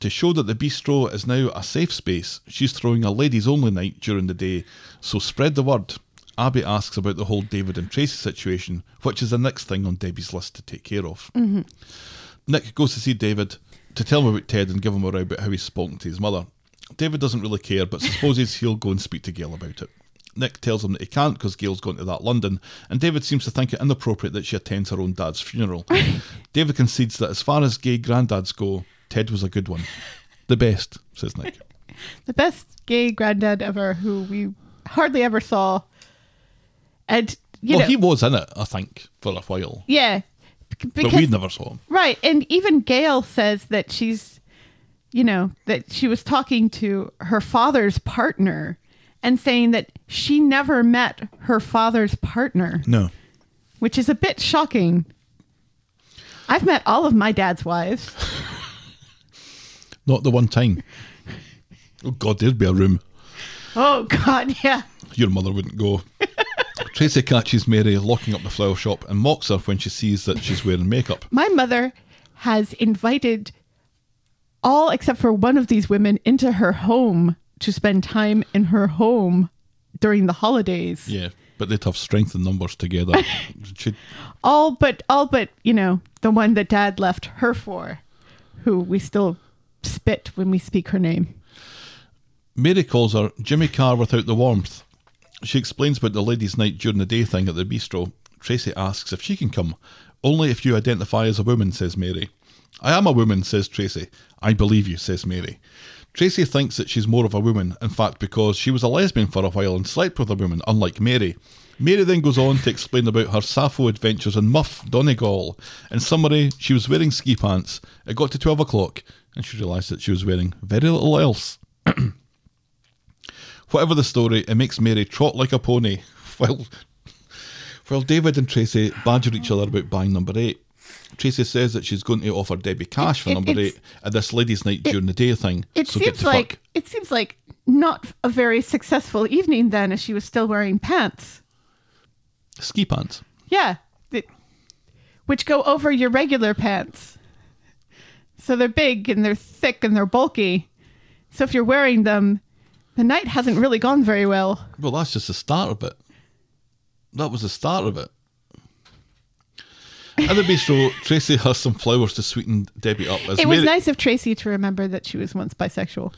To show that the bistro is now a safe space, she's throwing a ladies only night during the day, so spread the word. Abby asks about the whole David and Tracy situation, which is the next thing on Debbie's list to take care of. Mm-hmm. Nick goes to see David to tell him about Ted and give him a row about how he's spoken to his mother. David doesn't really care, but supposes he'll go and speak to Gail about it. Nick tells him that he can't because Gail's gone to that London, and David seems to think it inappropriate that she attends her own dad's funeral. David concedes that as far as gay granddads go, Ted was a good one. The best, says Nick. The best gay granddad ever, who we hardly ever saw. And you well, know, he was in it, I think, for a while, yeah, b- but we never saw him. right, and even Gail says that she's, you know, that she was talking to her father's partner and saying that she never met her father's partner, No. which is a bit shocking. I've met all of my dad's wives. Not the one time. Oh, God, there'd be a room. Oh, God, yeah. Your mother wouldn't go. Tracy catches Mary locking up the flower shop and mocks her when she sees that she's wearing makeup. My mother has invited all except for one of these women into her home to spend time in her home during the holidays. Yeah, but they'd have strength in numbers together. All but all but, you know, the one that dad left her for, who we still spit when we speak her name. Mary calls her Jimmy Carr without the warmth. She explains about the ladies' night during the day thing at the bistro. Tracy asks if she can come. Only if you identify as a woman, says Mary. I am a woman, says Tracy. I believe you, says Mary. Tracy thinks that she's more of a woman, in fact, because she was a lesbian for a while and slept with a woman, unlike Mary. Mary then goes on to explain about her Sappho adventures in Muff, Donegal. In summary, she was wearing ski pants. It got to 12 o'clock, and she realised that she was wearing very little else. Whatever the story, it makes Mary trot like a pony, while, while David and Tracy badger each other about buying number eight. Tracy says that she's going to offer Debbie cash for It- number eight at this ladies' night during the day thing. It so seems like fuck. it seems like not a very successful evening then as she was still wearing pants. ski pants. Yeah. th- which go over your regular pants. So they're big and they're thick and they're bulky. So if you're wearing them, the night hasn't really gone very well. Well, that's just the start of it. That was the start of it. At the bistro, Tracy has some flowers to sweeten Debbie up. As It was Mary- nice of Tracy to remember that she was once bisexual.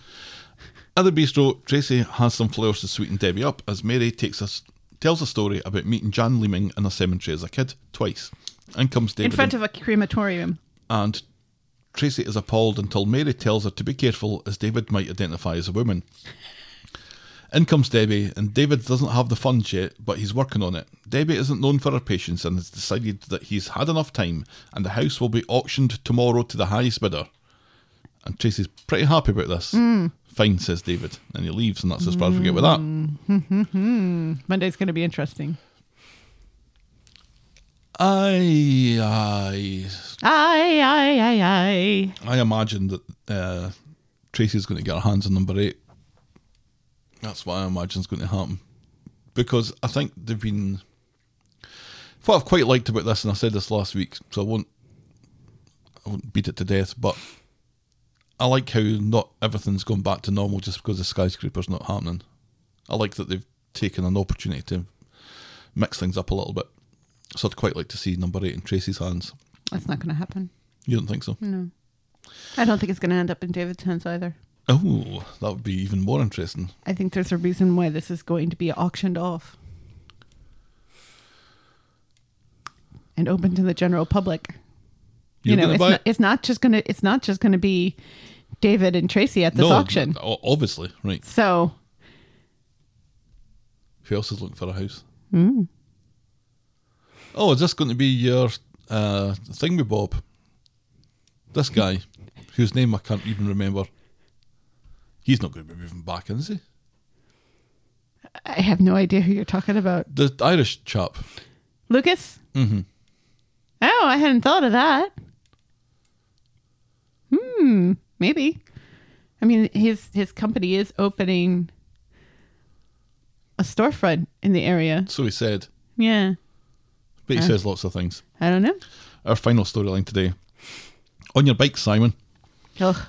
At the bistro, Tracy has some flowers to sweeten Debbie up as Mary takes us tells a story about meeting Jan Leeming in a cemetery as a kid twice. And comes David in front of a crematorium. and Tracy is appalled until Mary tells her to be careful as David might identify as a woman. In comes Debbie, and David doesn't have the funds yet, but he's working on it. Debbie isn't known for her patience and has decided that he's had enough time, and the house will be auctioned tomorrow to the highest bidder. And Tracy's pretty happy about this. Fine, says David, and he leaves, and that's as far as we get with that. Monday's going to be interesting. I, I, Aye, aye, aye, aye. I imagine that uh, Tracy's going to get her hands on number eight. That's what I imagine is going to happen. Because I think they've been. What I've quite liked about this, and I said this last week, so I won't, I won't beat it to death, but I like how not everything's gone back to normal just because the skyscraper's not happening. I like that they've taken an opportunity to mix things up a little bit. So I'd quite like to see number eight in Tracy's hands. That's not going to happen. You don't think so? No. I don't think it's going to end up in David's hands either. Oh, that would be even more interesting. I think there's a reason why this is going to be auctioned off and open to the general public. You're you know, it's not, it's not just gonna it's not just gonna be David and Tracy at this no, auction. Obviously, right. So Who else is looking for a house? Hmm. Oh, is this going to be your uh, thing with Bob? This guy, whose name I can't even remember. He's not going to be moving back, is he? I have no idea who you're talking about. The Irish chap. Lucas? Mm-hmm. Oh, I hadn't thought of that. Hmm, maybe. I mean, his his company is opening a storefront in the area. So he said. Yeah. But he Huh. says lots of things. I don't know. Our final storyline today. On your bike, Simon.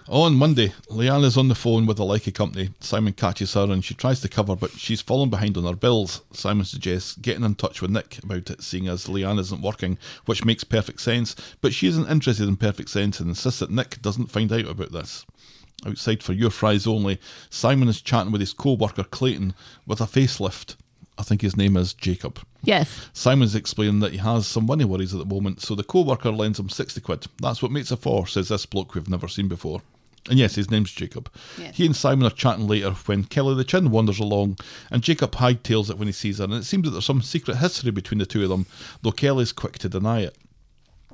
On Monday, Leanne is on the phone with the Leica company. Simon catches her and she tries to cover, but she's fallen behind on her bills. Simon suggests getting in touch with Nick about it, seeing as Leanne isn't working, which makes perfect sense, but she isn't interested in perfect sense and insists that Nick doesn't find out about this. Outside for your fries only, Simon is chatting with his co worker Clayton with a facelift. I think his name is Jacob. Yes. Simon's explaining that he has some money worries at the moment, so the co-worker lends him 60 quid. That's what mates are for, says this bloke we've never seen before. And yes, his name's Jacob. Yes. He and Simon are chatting later when Kelly the Chin wanders along, and Jacob hightails it when he sees her, and it seems that there's some secret history between the two of them, though Kelly's quick to deny it.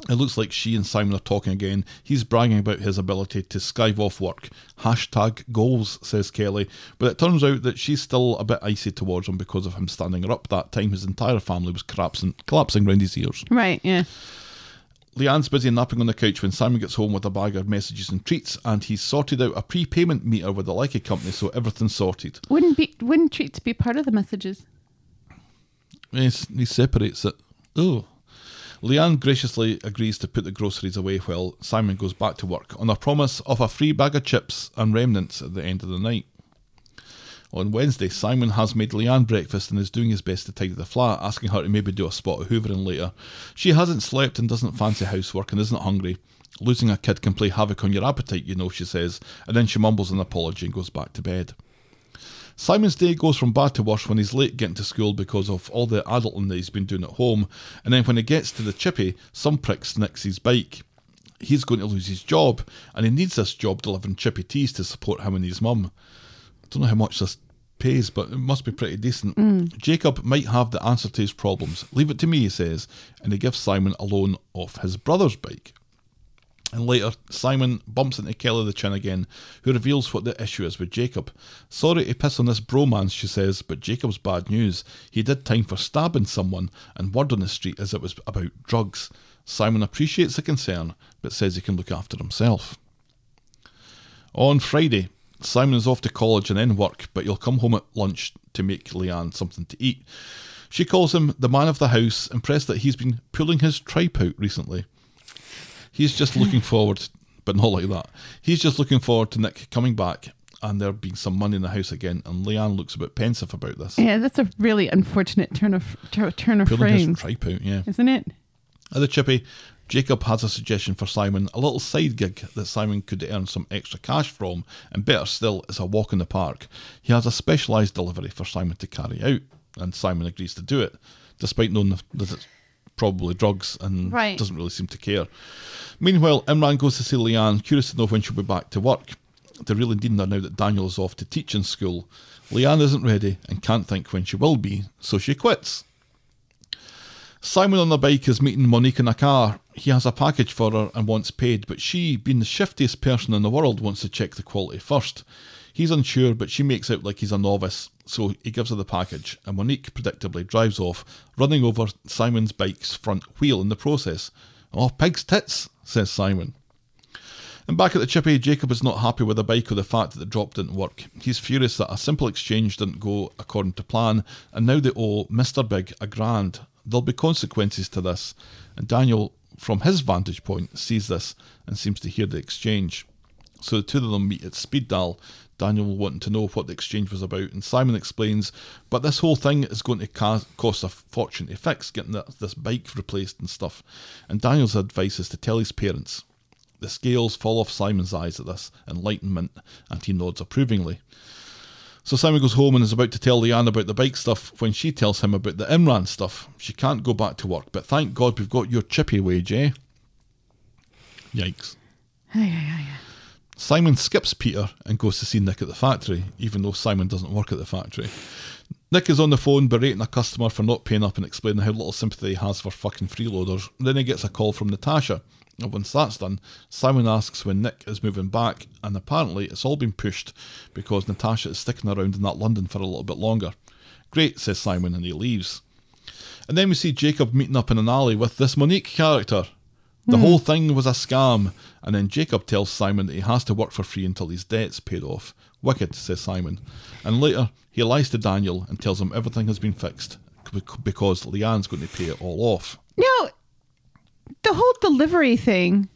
It looks like she and Simon are talking again. He's bragging about his ability to skive off work. Hashtag goals, says Kelly. But it turns out that she's still a bit icy towards him because of him standing her up that time. His entire family was collapsing, collapsing around his ears. Right, yeah. Leanne's busy napping on the couch when Simon gets home with a bag of messages and treats, and he's sorted out a prepayment meter with the Leica company, so everything's sorted. Wouldn't be wouldn't treats be part of the messages? Yes, he separates it. Oh. Leanne graciously agrees to put the groceries away while Simon goes back to work on a promise of a free bag of chips and remnants at the end of the night. On Wednesday, Simon has made Leanne breakfast and is doing his best to tidy the flat, asking her to maybe do a spot of hoovering later. She hasn't slept and doesn't fancy housework and isn't hungry. Losing a kid can play havoc on your appetite, you know, she says, and then she mumbles an apology and goes back to bed. Simon's day goes from bad to worse when he's late getting to school because of all the adulting that he's been doing at home, and then when he gets to the chippy, some prick nicks his bike. He's going to lose his job, and he needs this job delivering chippy teas to support him and his mum. I don't know how much this pays, but it must be pretty decent. Mm. Jacob might have the answer to his problems. Leave it to me, he says, and he gives Simon a loan off his brother's bike. And later, Simon bumps into Kelly the Chin again, who reveals what the issue is with Jacob. Sorry to piss on this bromance, she says, but Jacob's bad news. He did time for stabbing someone, and word on the street is it was about drugs. Simon appreciates the concern, but says he can look after himself. On Friday, Simon is off to college and then work, but he'll come home at lunch to make Leanne something to eat. She calls him the man of the house, impressed that he's been pulling his tripe out recently. He's just hmm. looking forward, but not like that. He's just looking forward to Nick coming back and there being some money in the house again. And Leanne looks a bit pensive about this. Yeah, that's a really unfortunate turn of tur- turn of Pulling phrase, his tripe out, yeah. isn't it? At the chippy, Jacob has a suggestion for Simon, a little side gig that Simon could earn some extra cash from, and better still, is a walk in the park. He has a specialised delivery for Simon to carry out, and Simon agrees to do it, despite knowing that it's probably drugs and Right. doesn't really seem to care. Meanwhile, Imran goes to see Leanne, curious to know when she'll be back to work. They're really needing her now that Daniel is off to teach in school. Leanne isn't ready and can't think when she will be, so she quits. Simon on the bike is meeting Monique in a car. He has a package for her and wants paid, but she, being the shiftiest person in the world, wants to check the quality first. He's unsure, but she makes out like he's a novice, so he gives her the package, and Monique predictably drives off, running over Simon's bike's front wheel in the process. Oh, pig's tits, says Simon. And back at the chippy, Jacob is not happy with the bike or the fact that the drop didn't work. He's furious that a simple exchange didn't go according to plan, and now they owe Mr. Big a grand. There'll be consequences to this, and Daniel, from his vantage point, sees this and seems to hear the exchange. So the two of them meet at speed dial. Daniel wanting to know what the exchange was about, and Simon explains, but this whole thing is going to ca- cost a fortune to fix, getting this bike replaced and stuff. And Daniel's advice is to tell his parents. The scales fall off Simon's eyes at this enlightenment, and he nods approvingly. So Simon goes home and is about to tell Leanne about the bike stuff when she tells him about the Imran stuff. She can't go back to work, but thank God we've got your chippy wage, eh? Yikes. Simon skips Peter and goes to see Nick at the factory, even though Simon doesn't work at the factory. Nick is on the phone berating a customer for not paying up and explaining how little sympathy he has for fucking freeloaders. Then he gets a call from Natasha. And once that's done, Simon asks when Nick is moving back, and apparently it's all been pushed because Natasha is sticking around in that London for a little bit longer. Great, says Simon, and he leaves. And then we see Jacob meeting up in an alley with this Monique character. The whole hmm. thing was a scam, and then Jacob tells Simon that he has to work for free until his debt's paid off. Wicked, says Simon. And later, he lies to Daniel and tells him everything has been fixed because Leanne's going to pay it all off. Now, the whole delivery thing,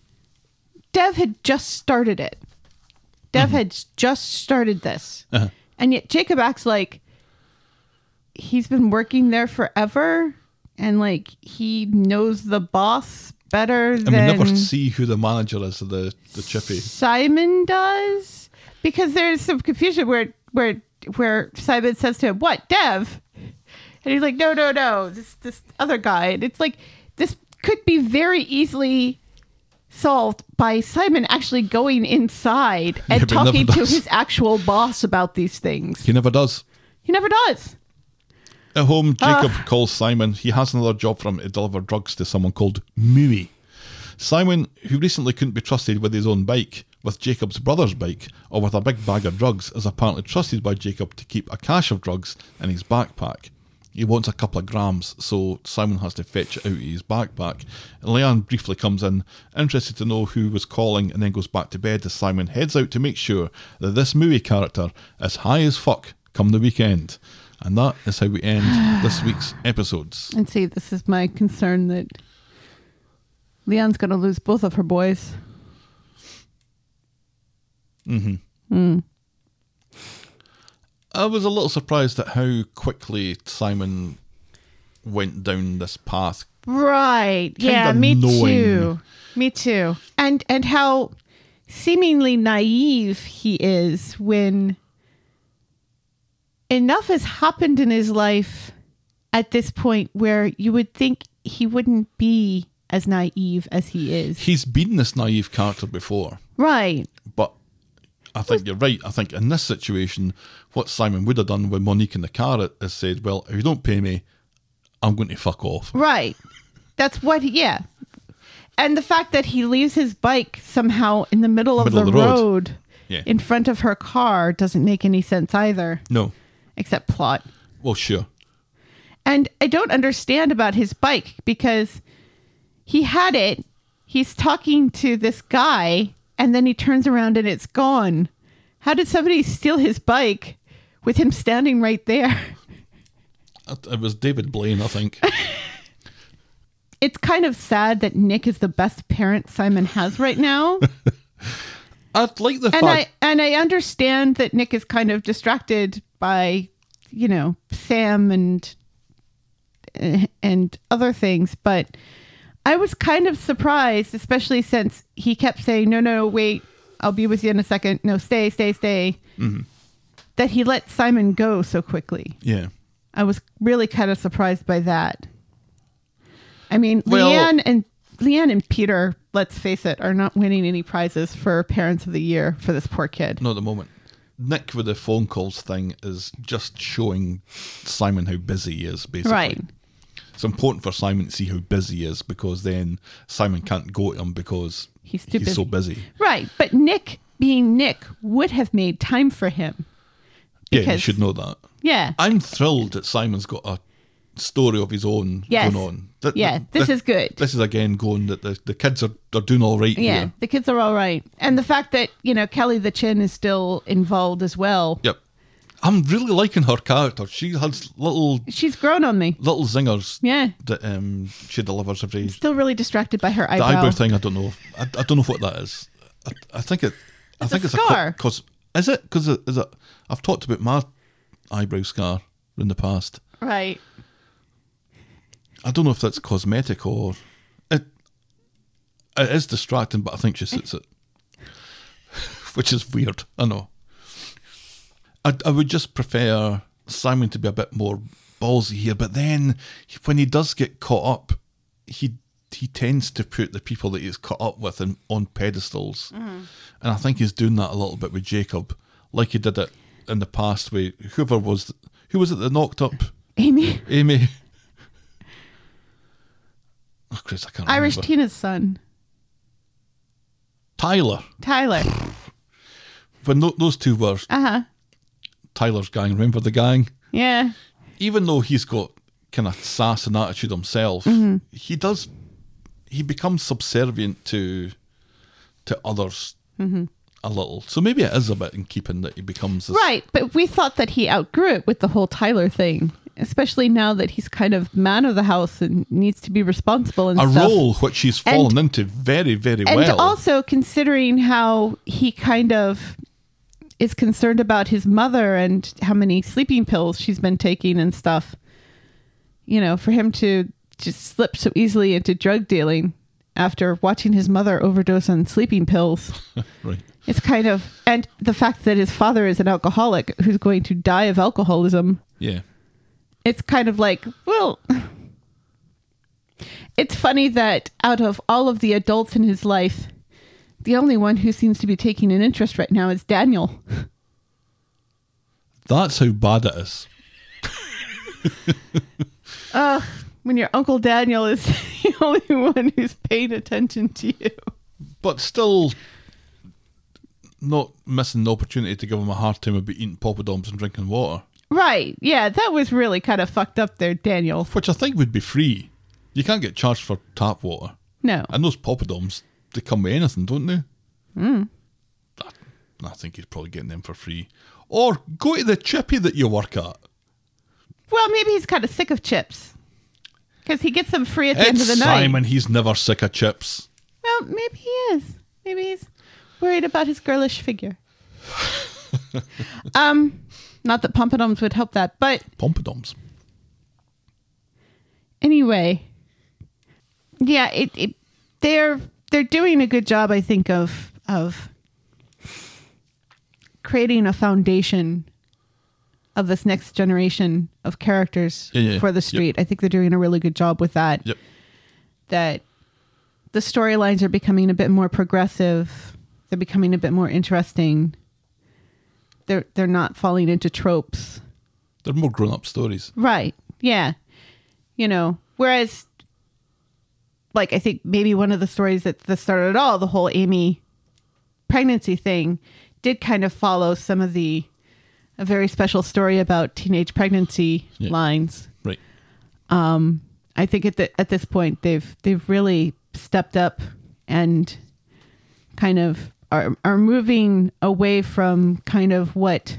Dev had just started it. Dev mm-hmm. had just started this. Uh-huh. And yet Jacob acts like he's been working there forever and like he knows the boss better And we than never see who the manager is of the, the chippy. Simon does. Because there's some confusion where where where Simon says to him, What, Dev? And he's like, No, no, no, this this other guy. And it's like this could be very easily solved by Simon actually going inside and Yeah, but he never talking to his actual boss about these things. He never does. He never does. At home, ah. Jacob calls Simon. He has another job for him to deliver drugs to someone called Mooey. Simon, who recently couldn't be trusted with his own bike, with Jacob's brother's bike, or with a big bag of drugs, is apparently trusted by Jacob to keep a cache of drugs in his backpack. He wants a couple of grams, so Simon has to fetch it out of his backpack. And Leanne briefly comes in, interested to know who was calling, and then goes back to bed as Simon heads out to make sure that this Mooey character is high as fuck come the weekend. And that is how we end this week's episodes. And see, this is my concern that Leanne's going to lose both of her boys. Mhm. I was a little surprised at how quickly Simon went down this path. Right. yeah, Kinda me knowing. too. Me too. And and how seemingly naive he is when enough has happened in his life at this point where you would think he wouldn't be as naive as he is. He's been this naive character before, Right. but I think you're right. I think in this situation, what Simon would have done with Monique in the car is said, Well, if you don't pay me, I'm going to fuck off. Right. That's what, yeah. And the fact that he leaves his bike somehow in the middle of the, of the road. road, Yeah. in front of her car doesn't make any sense either, No. Except plot. Well, sure. And I don't understand about his bike because he had it. He's talking to this guy, and then he turns around and it's gone. How did somebody steal his bike with him standing right there? It it was David Blaine, I think. It's kind of sad that Nick is the best parent Simon has right now. I'd like the and I and I understand that Nick is kind of distracted by, you know, Sam and and other things, but I was kind of surprised, especially since he kept saying, "No, no, wait, I'll be with you in a second. No, stay, stay, stay." Mm-hmm. That he let Simon go so quickly. yeah. I was really kind of surprised by that. I mean, Well- Leanne and Leanne and Peter, let's face it, are not winning any prizes for Parents of the Year for this poor kid. Not at the moment. Nick with the phone calls thing is just showing Simon how busy he is, basically. Right. It's important for Simon to see how busy he is because then Simon can't go to him because He's too so busy. Right. But Nick, being Nick, would have made time for him. Yeah, you should know that. Yeah. I'm thrilled that Simon's got a story of his own Yes. going on. Th- Yeah, th- this th- is good. This is again going that the, the kids are they're doing all right yeah. here. The kids are all right. And the fact that, you know, Kelly the Chin is still involved as well. Yep. I'm really liking her character. She has little She's grown on me. little zingers Yeah. that um she delivers every Still really distracted by her the eyebrow. eyebrow thing. I don't know. I, I don't know what that is. I, I think it. I It's think a it's scar. a because is it because is it? I've talked about my eyebrow scar in the past. Right. I don't know if that's cosmetic or it. It is distracting, but I think she sits it, which is weird. I know. I I would just prefer Simon to be a bit more ballsy here, but then when he does get caught up, he he tends to put the people that he's caught up with in, on pedestals, mm-hmm. and I think he's doing that a little bit with Jacob, like he did it in the past with whoever was who was it that knocked up Amy. Amy. Oh, Chris, I can't Irish remember. Tina's son. Tyler. Tyler. When tho- those two were Uh huh. Tyler's gang, remember the gang? Yeah. Even though he's got kind of sass and attitude himself, Mm-hmm. he does. He becomes subservient to to others Mm-hmm. a little. So maybe it is a bit in keeping that he becomes this. Right, but we thought that he outgrew it with the whole Tyler thing, especially now that he's kind of man of the house and needs to be responsible and A stuff. role which he's fallen into very, very and well. And also considering how he kind of is concerned about his mother and how many sleeping pills she's been taking and stuff. You know, for him to just slip so easily into drug dealing after watching his mother overdose on sleeping pills. right. It's kind of, and the fact that his father is an alcoholic who's going to die of alcoholism. Yeah. It's kind of like, well, it's funny that out of all of the adults in his life, the only one who seems to be taking an interest right now is Daniel. That's how bad it is. when your Uncle Daniel is the only one who's paying attention to you. but still not missing the opportunity to give him a hard time about eating poppadoms and drinking water, Right. Yeah, that was really kind of fucked up there, Daniel. which I think would be free. You can't get charged for tap water. No. And those poppadoms, they come with anything, don't they? Hmm. I, I think he's probably getting them for free. Or go to the chippy that you work at. Well, maybe he's kind of sick of chips. Because he gets them free at the end of It's the night. Simon, he's never sick of chips. Well, maybe he is. Maybe he's worried about his girlish figure. um, not that pompadoms would help that, but Pompadums. anyway, yeah, it, it they're they're doing a good job, I think, of of creating a foundation of this next generation of characters Yeah, yeah, for the yep. street. I think they're doing a really good job with that. Yep. That the storylines are becoming a bit more progressive. They're becoming a bit more interesting. They're they're not falling into tropes. They're more grown up stories. Right. Yeah. You know, whereas like I think maybe one of the stories that, that started it all, the whole Amy pregnancy thing, did kind of follow some of the a very special story about teenage pregnancy Yeah. lines. Right. Um, I think at the at this point they've they've really stepped up and kind of are are moving away from kind of what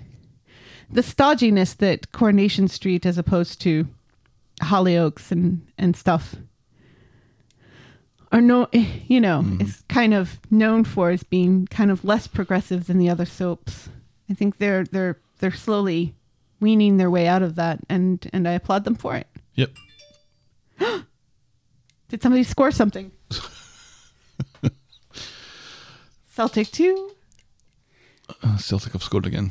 the stodginess that Coronation Street as opposed to Hollyoaks and and stuff are no you know mm-hmm. is kind of known for as being kind of less progressive than the other soaps. I think they're they're they're slowly weaning their way out of that and and I applaud them for it. Yep. Did somebody score something? Celtic 2. Uh, Celtic have scored again.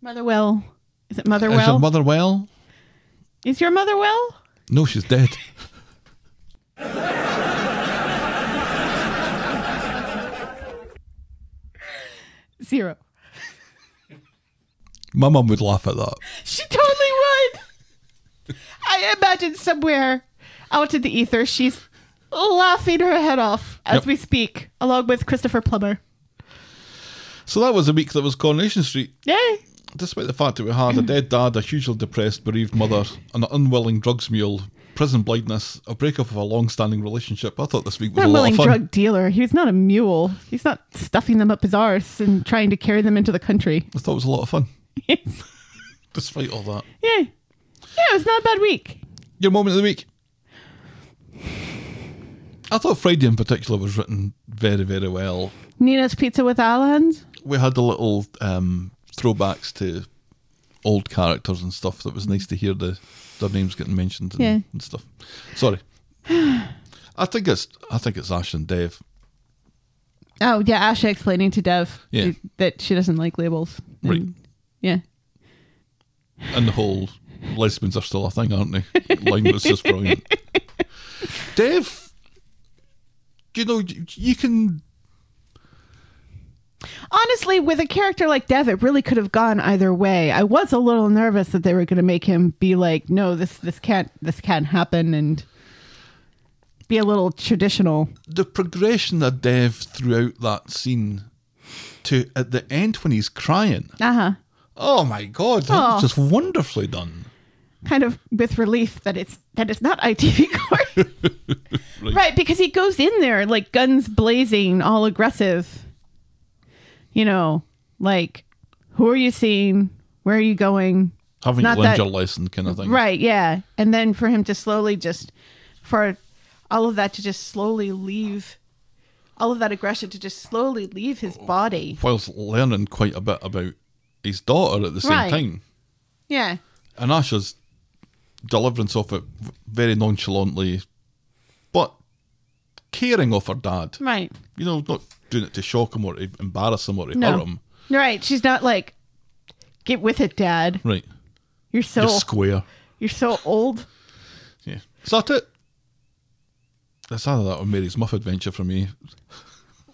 Motherwell. Is it Is Motherwell? your mother well? Is your mother well? No, she's dead. Zero. My mum would laugh at that. She totally would. I imagine somewhere out in the ether, she's laughing her head off as Yep. we speak, along with Christopher Plummer. So that was a week that was Coronation Street. Yay! Despite the fact that we had a dead dad, a hugely depressed, bereaved mother, an unwilling drugs mule, prison blindness, a breakup of a long-standing relationship, I thought this week was Not a willing of fun. drug dealer. He's not a mule. He's not stuffing them up his arse and trying to carry them into the country. I thought it was a lot of fun, despite all that. Yay! Yeah, it was not a bad week. Your moment of the week. I thought Friday in particular was written very, very well. Nina's Pizza with Alans. We had the little um, throwbacks to old characters and stuff. That was nice to hear the their names getting mentioned and, Yeah. and stuff. Sorry, I think it's I think it's Asha and Dev. Oh yeah, Asha explaining to Dev Yeah. that she doesn't like labels. And- Right. Yeah. And the whole lesbians are still a thing, aren't they? Line was just brilliant. Dave, you know, you, can. Honestly, with a character like Dev, it really could have gone either way. I was a little nervous that they were going to make him be like, "No, this this can't this can't happen," and be a little traditional. The progression of Dev throughout that scene to at the end when he's crying. Uh huh. Oh my god, that Aw. was just wonderfully done. Kind of with relief that it's that it's not ITV court, right. Because he goes in there like guns blazing, all aggressive. You know, like who are you seeing? Where are you going? Having Not learned that- your lesson kind of thing. Right, yeah. And then for him to slowly just for all of that to just slowly leave all of that aggression to just slowly leave his body. Whilst learning quite a bit about his daughter at the same Right. time. Yeah. And Asha's deliverance of it very nonchalantly, but caring of her dad. Right. You know, not doing it to shock him or to embarrass him or to No. hurt him. Right. She's not like get with it, dad. Right. You're so You're square. you're so old. Yeah. Is that it? That's either that or Mary's Muff adventure for me.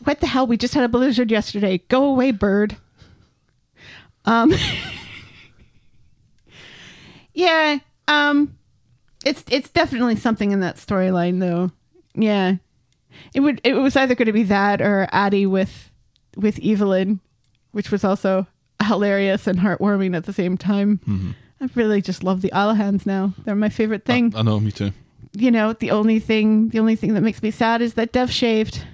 What the hell? We just had a blizzard yesterday. Go away, bird. Um Yeah, um It's it's definitely something in that storyline though. Yeah. It would it was either going to be that or Aadi with with Evelyn, which was also hilarious and heartwarming at the same time. I really just love the Alahans now. They're my favorite thing. I know, me too. you know, the only thing the only thing that makes me sad is that Dev shaved.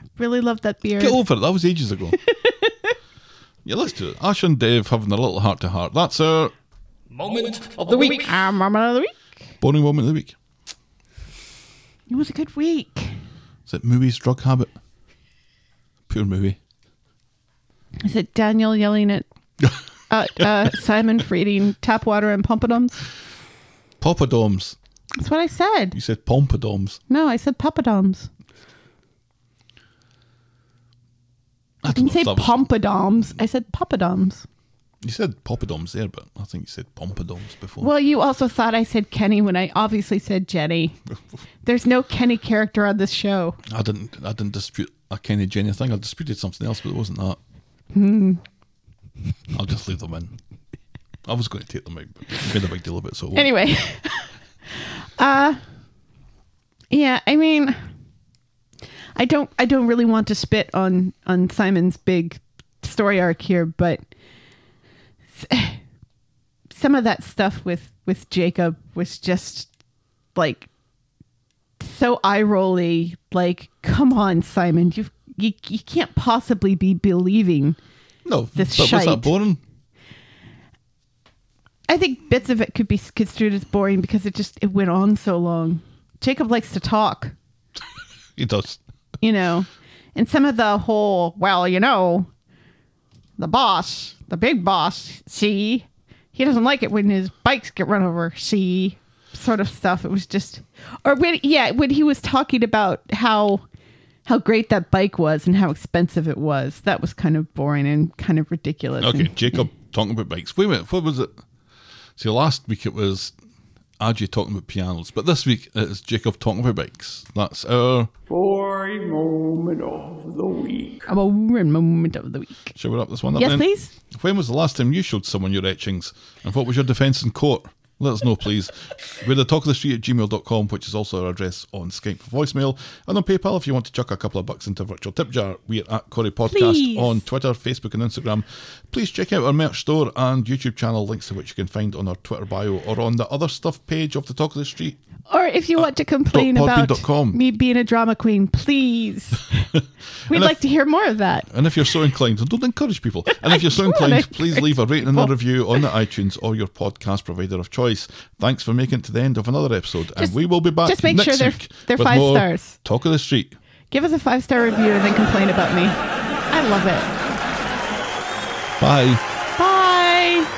I really love that beard. Get over it. That was ages ago. yeah, let's do it. Asha and Dev having a little heart to heart. That's our Moment of the week. Ah, moment of the week. boring moment of the week. It was a good week. Is it Mooey's, drug habit? Poor Mooey. Is it Daniel yelling at uh, uh, Simon for eating tap water and pompadums? Poppadoms. That's what I said. You said pompadoms. No, I said papadoms. I I didn't say if that was- pompadums. I said papadoms. You said poppadoms there, but I think you said pompadoms before. Well, you also thought I said Kenny when I obviously said Jenny. There's no Kenny character on this show. I didn't. I didn't dispute a Kenny Jenny thing. I disputed something else, but it wasn't that. Hmm. I'll just leave them in. I was going to take them out, but made a big deal of it, so it. Anyway, uh, yeah. I mean, I don't. I don't really want to spit on on Simon's big story arc here, but some of that stuff with with Jacob was just like so eye rolly. Like, come on, Simon, you you you can't possibly be believing. no, this but was that boring? I think bits of it could be construed as boring because it just it went on so long. Jacob likes to talk, He does. you know, and some of the whole well, you know, the boss, the big boss, see, he doesn't like it when his bikes get run over. See, sort of stuff. It was just, or when yeah, when he was talking about how how great that bike was and how expensive it was, that was kind of boring and kind of ridiculous. Okay, And- Jacob talking about bikes. Wait a minute, what was it? See, last week it was Ajay talking about pianos, but this week it's Jacob talking about bikes. That's our. Boring moment of the week. a boring moment of the week. Shall we wrap this one up Yes, then? please. When was the last time you showed someone your etchings? And what was your defence in court? Let us know, please. We're the talk of the street at gmail.com, which is also our address on Skype for voicemail. And on PayPal, if you want to chuck a couple of bucks into a virtual tip jar, we're at Corrie Podcast Please. on Twitter, Facebook, and Instagram. Please check out our merch store and YouTube channel, links to which you can find on our Twitter bio or on the other stuff page of the talk of the street. Or if you uh, want to complain about me being a drama queen, please. We'd And like to hear more of that. And if you're so inclined, don't encourage people. And if you're so inclined, please leave a rating and a review on the iTunes or your podcast provider of choice. Thanks for making it to the end of another episode, and we will be back. just make next sure they're- they're five stars. Talk of the street. Give us a five star review and then complain about me. I love it. Bye. Bye.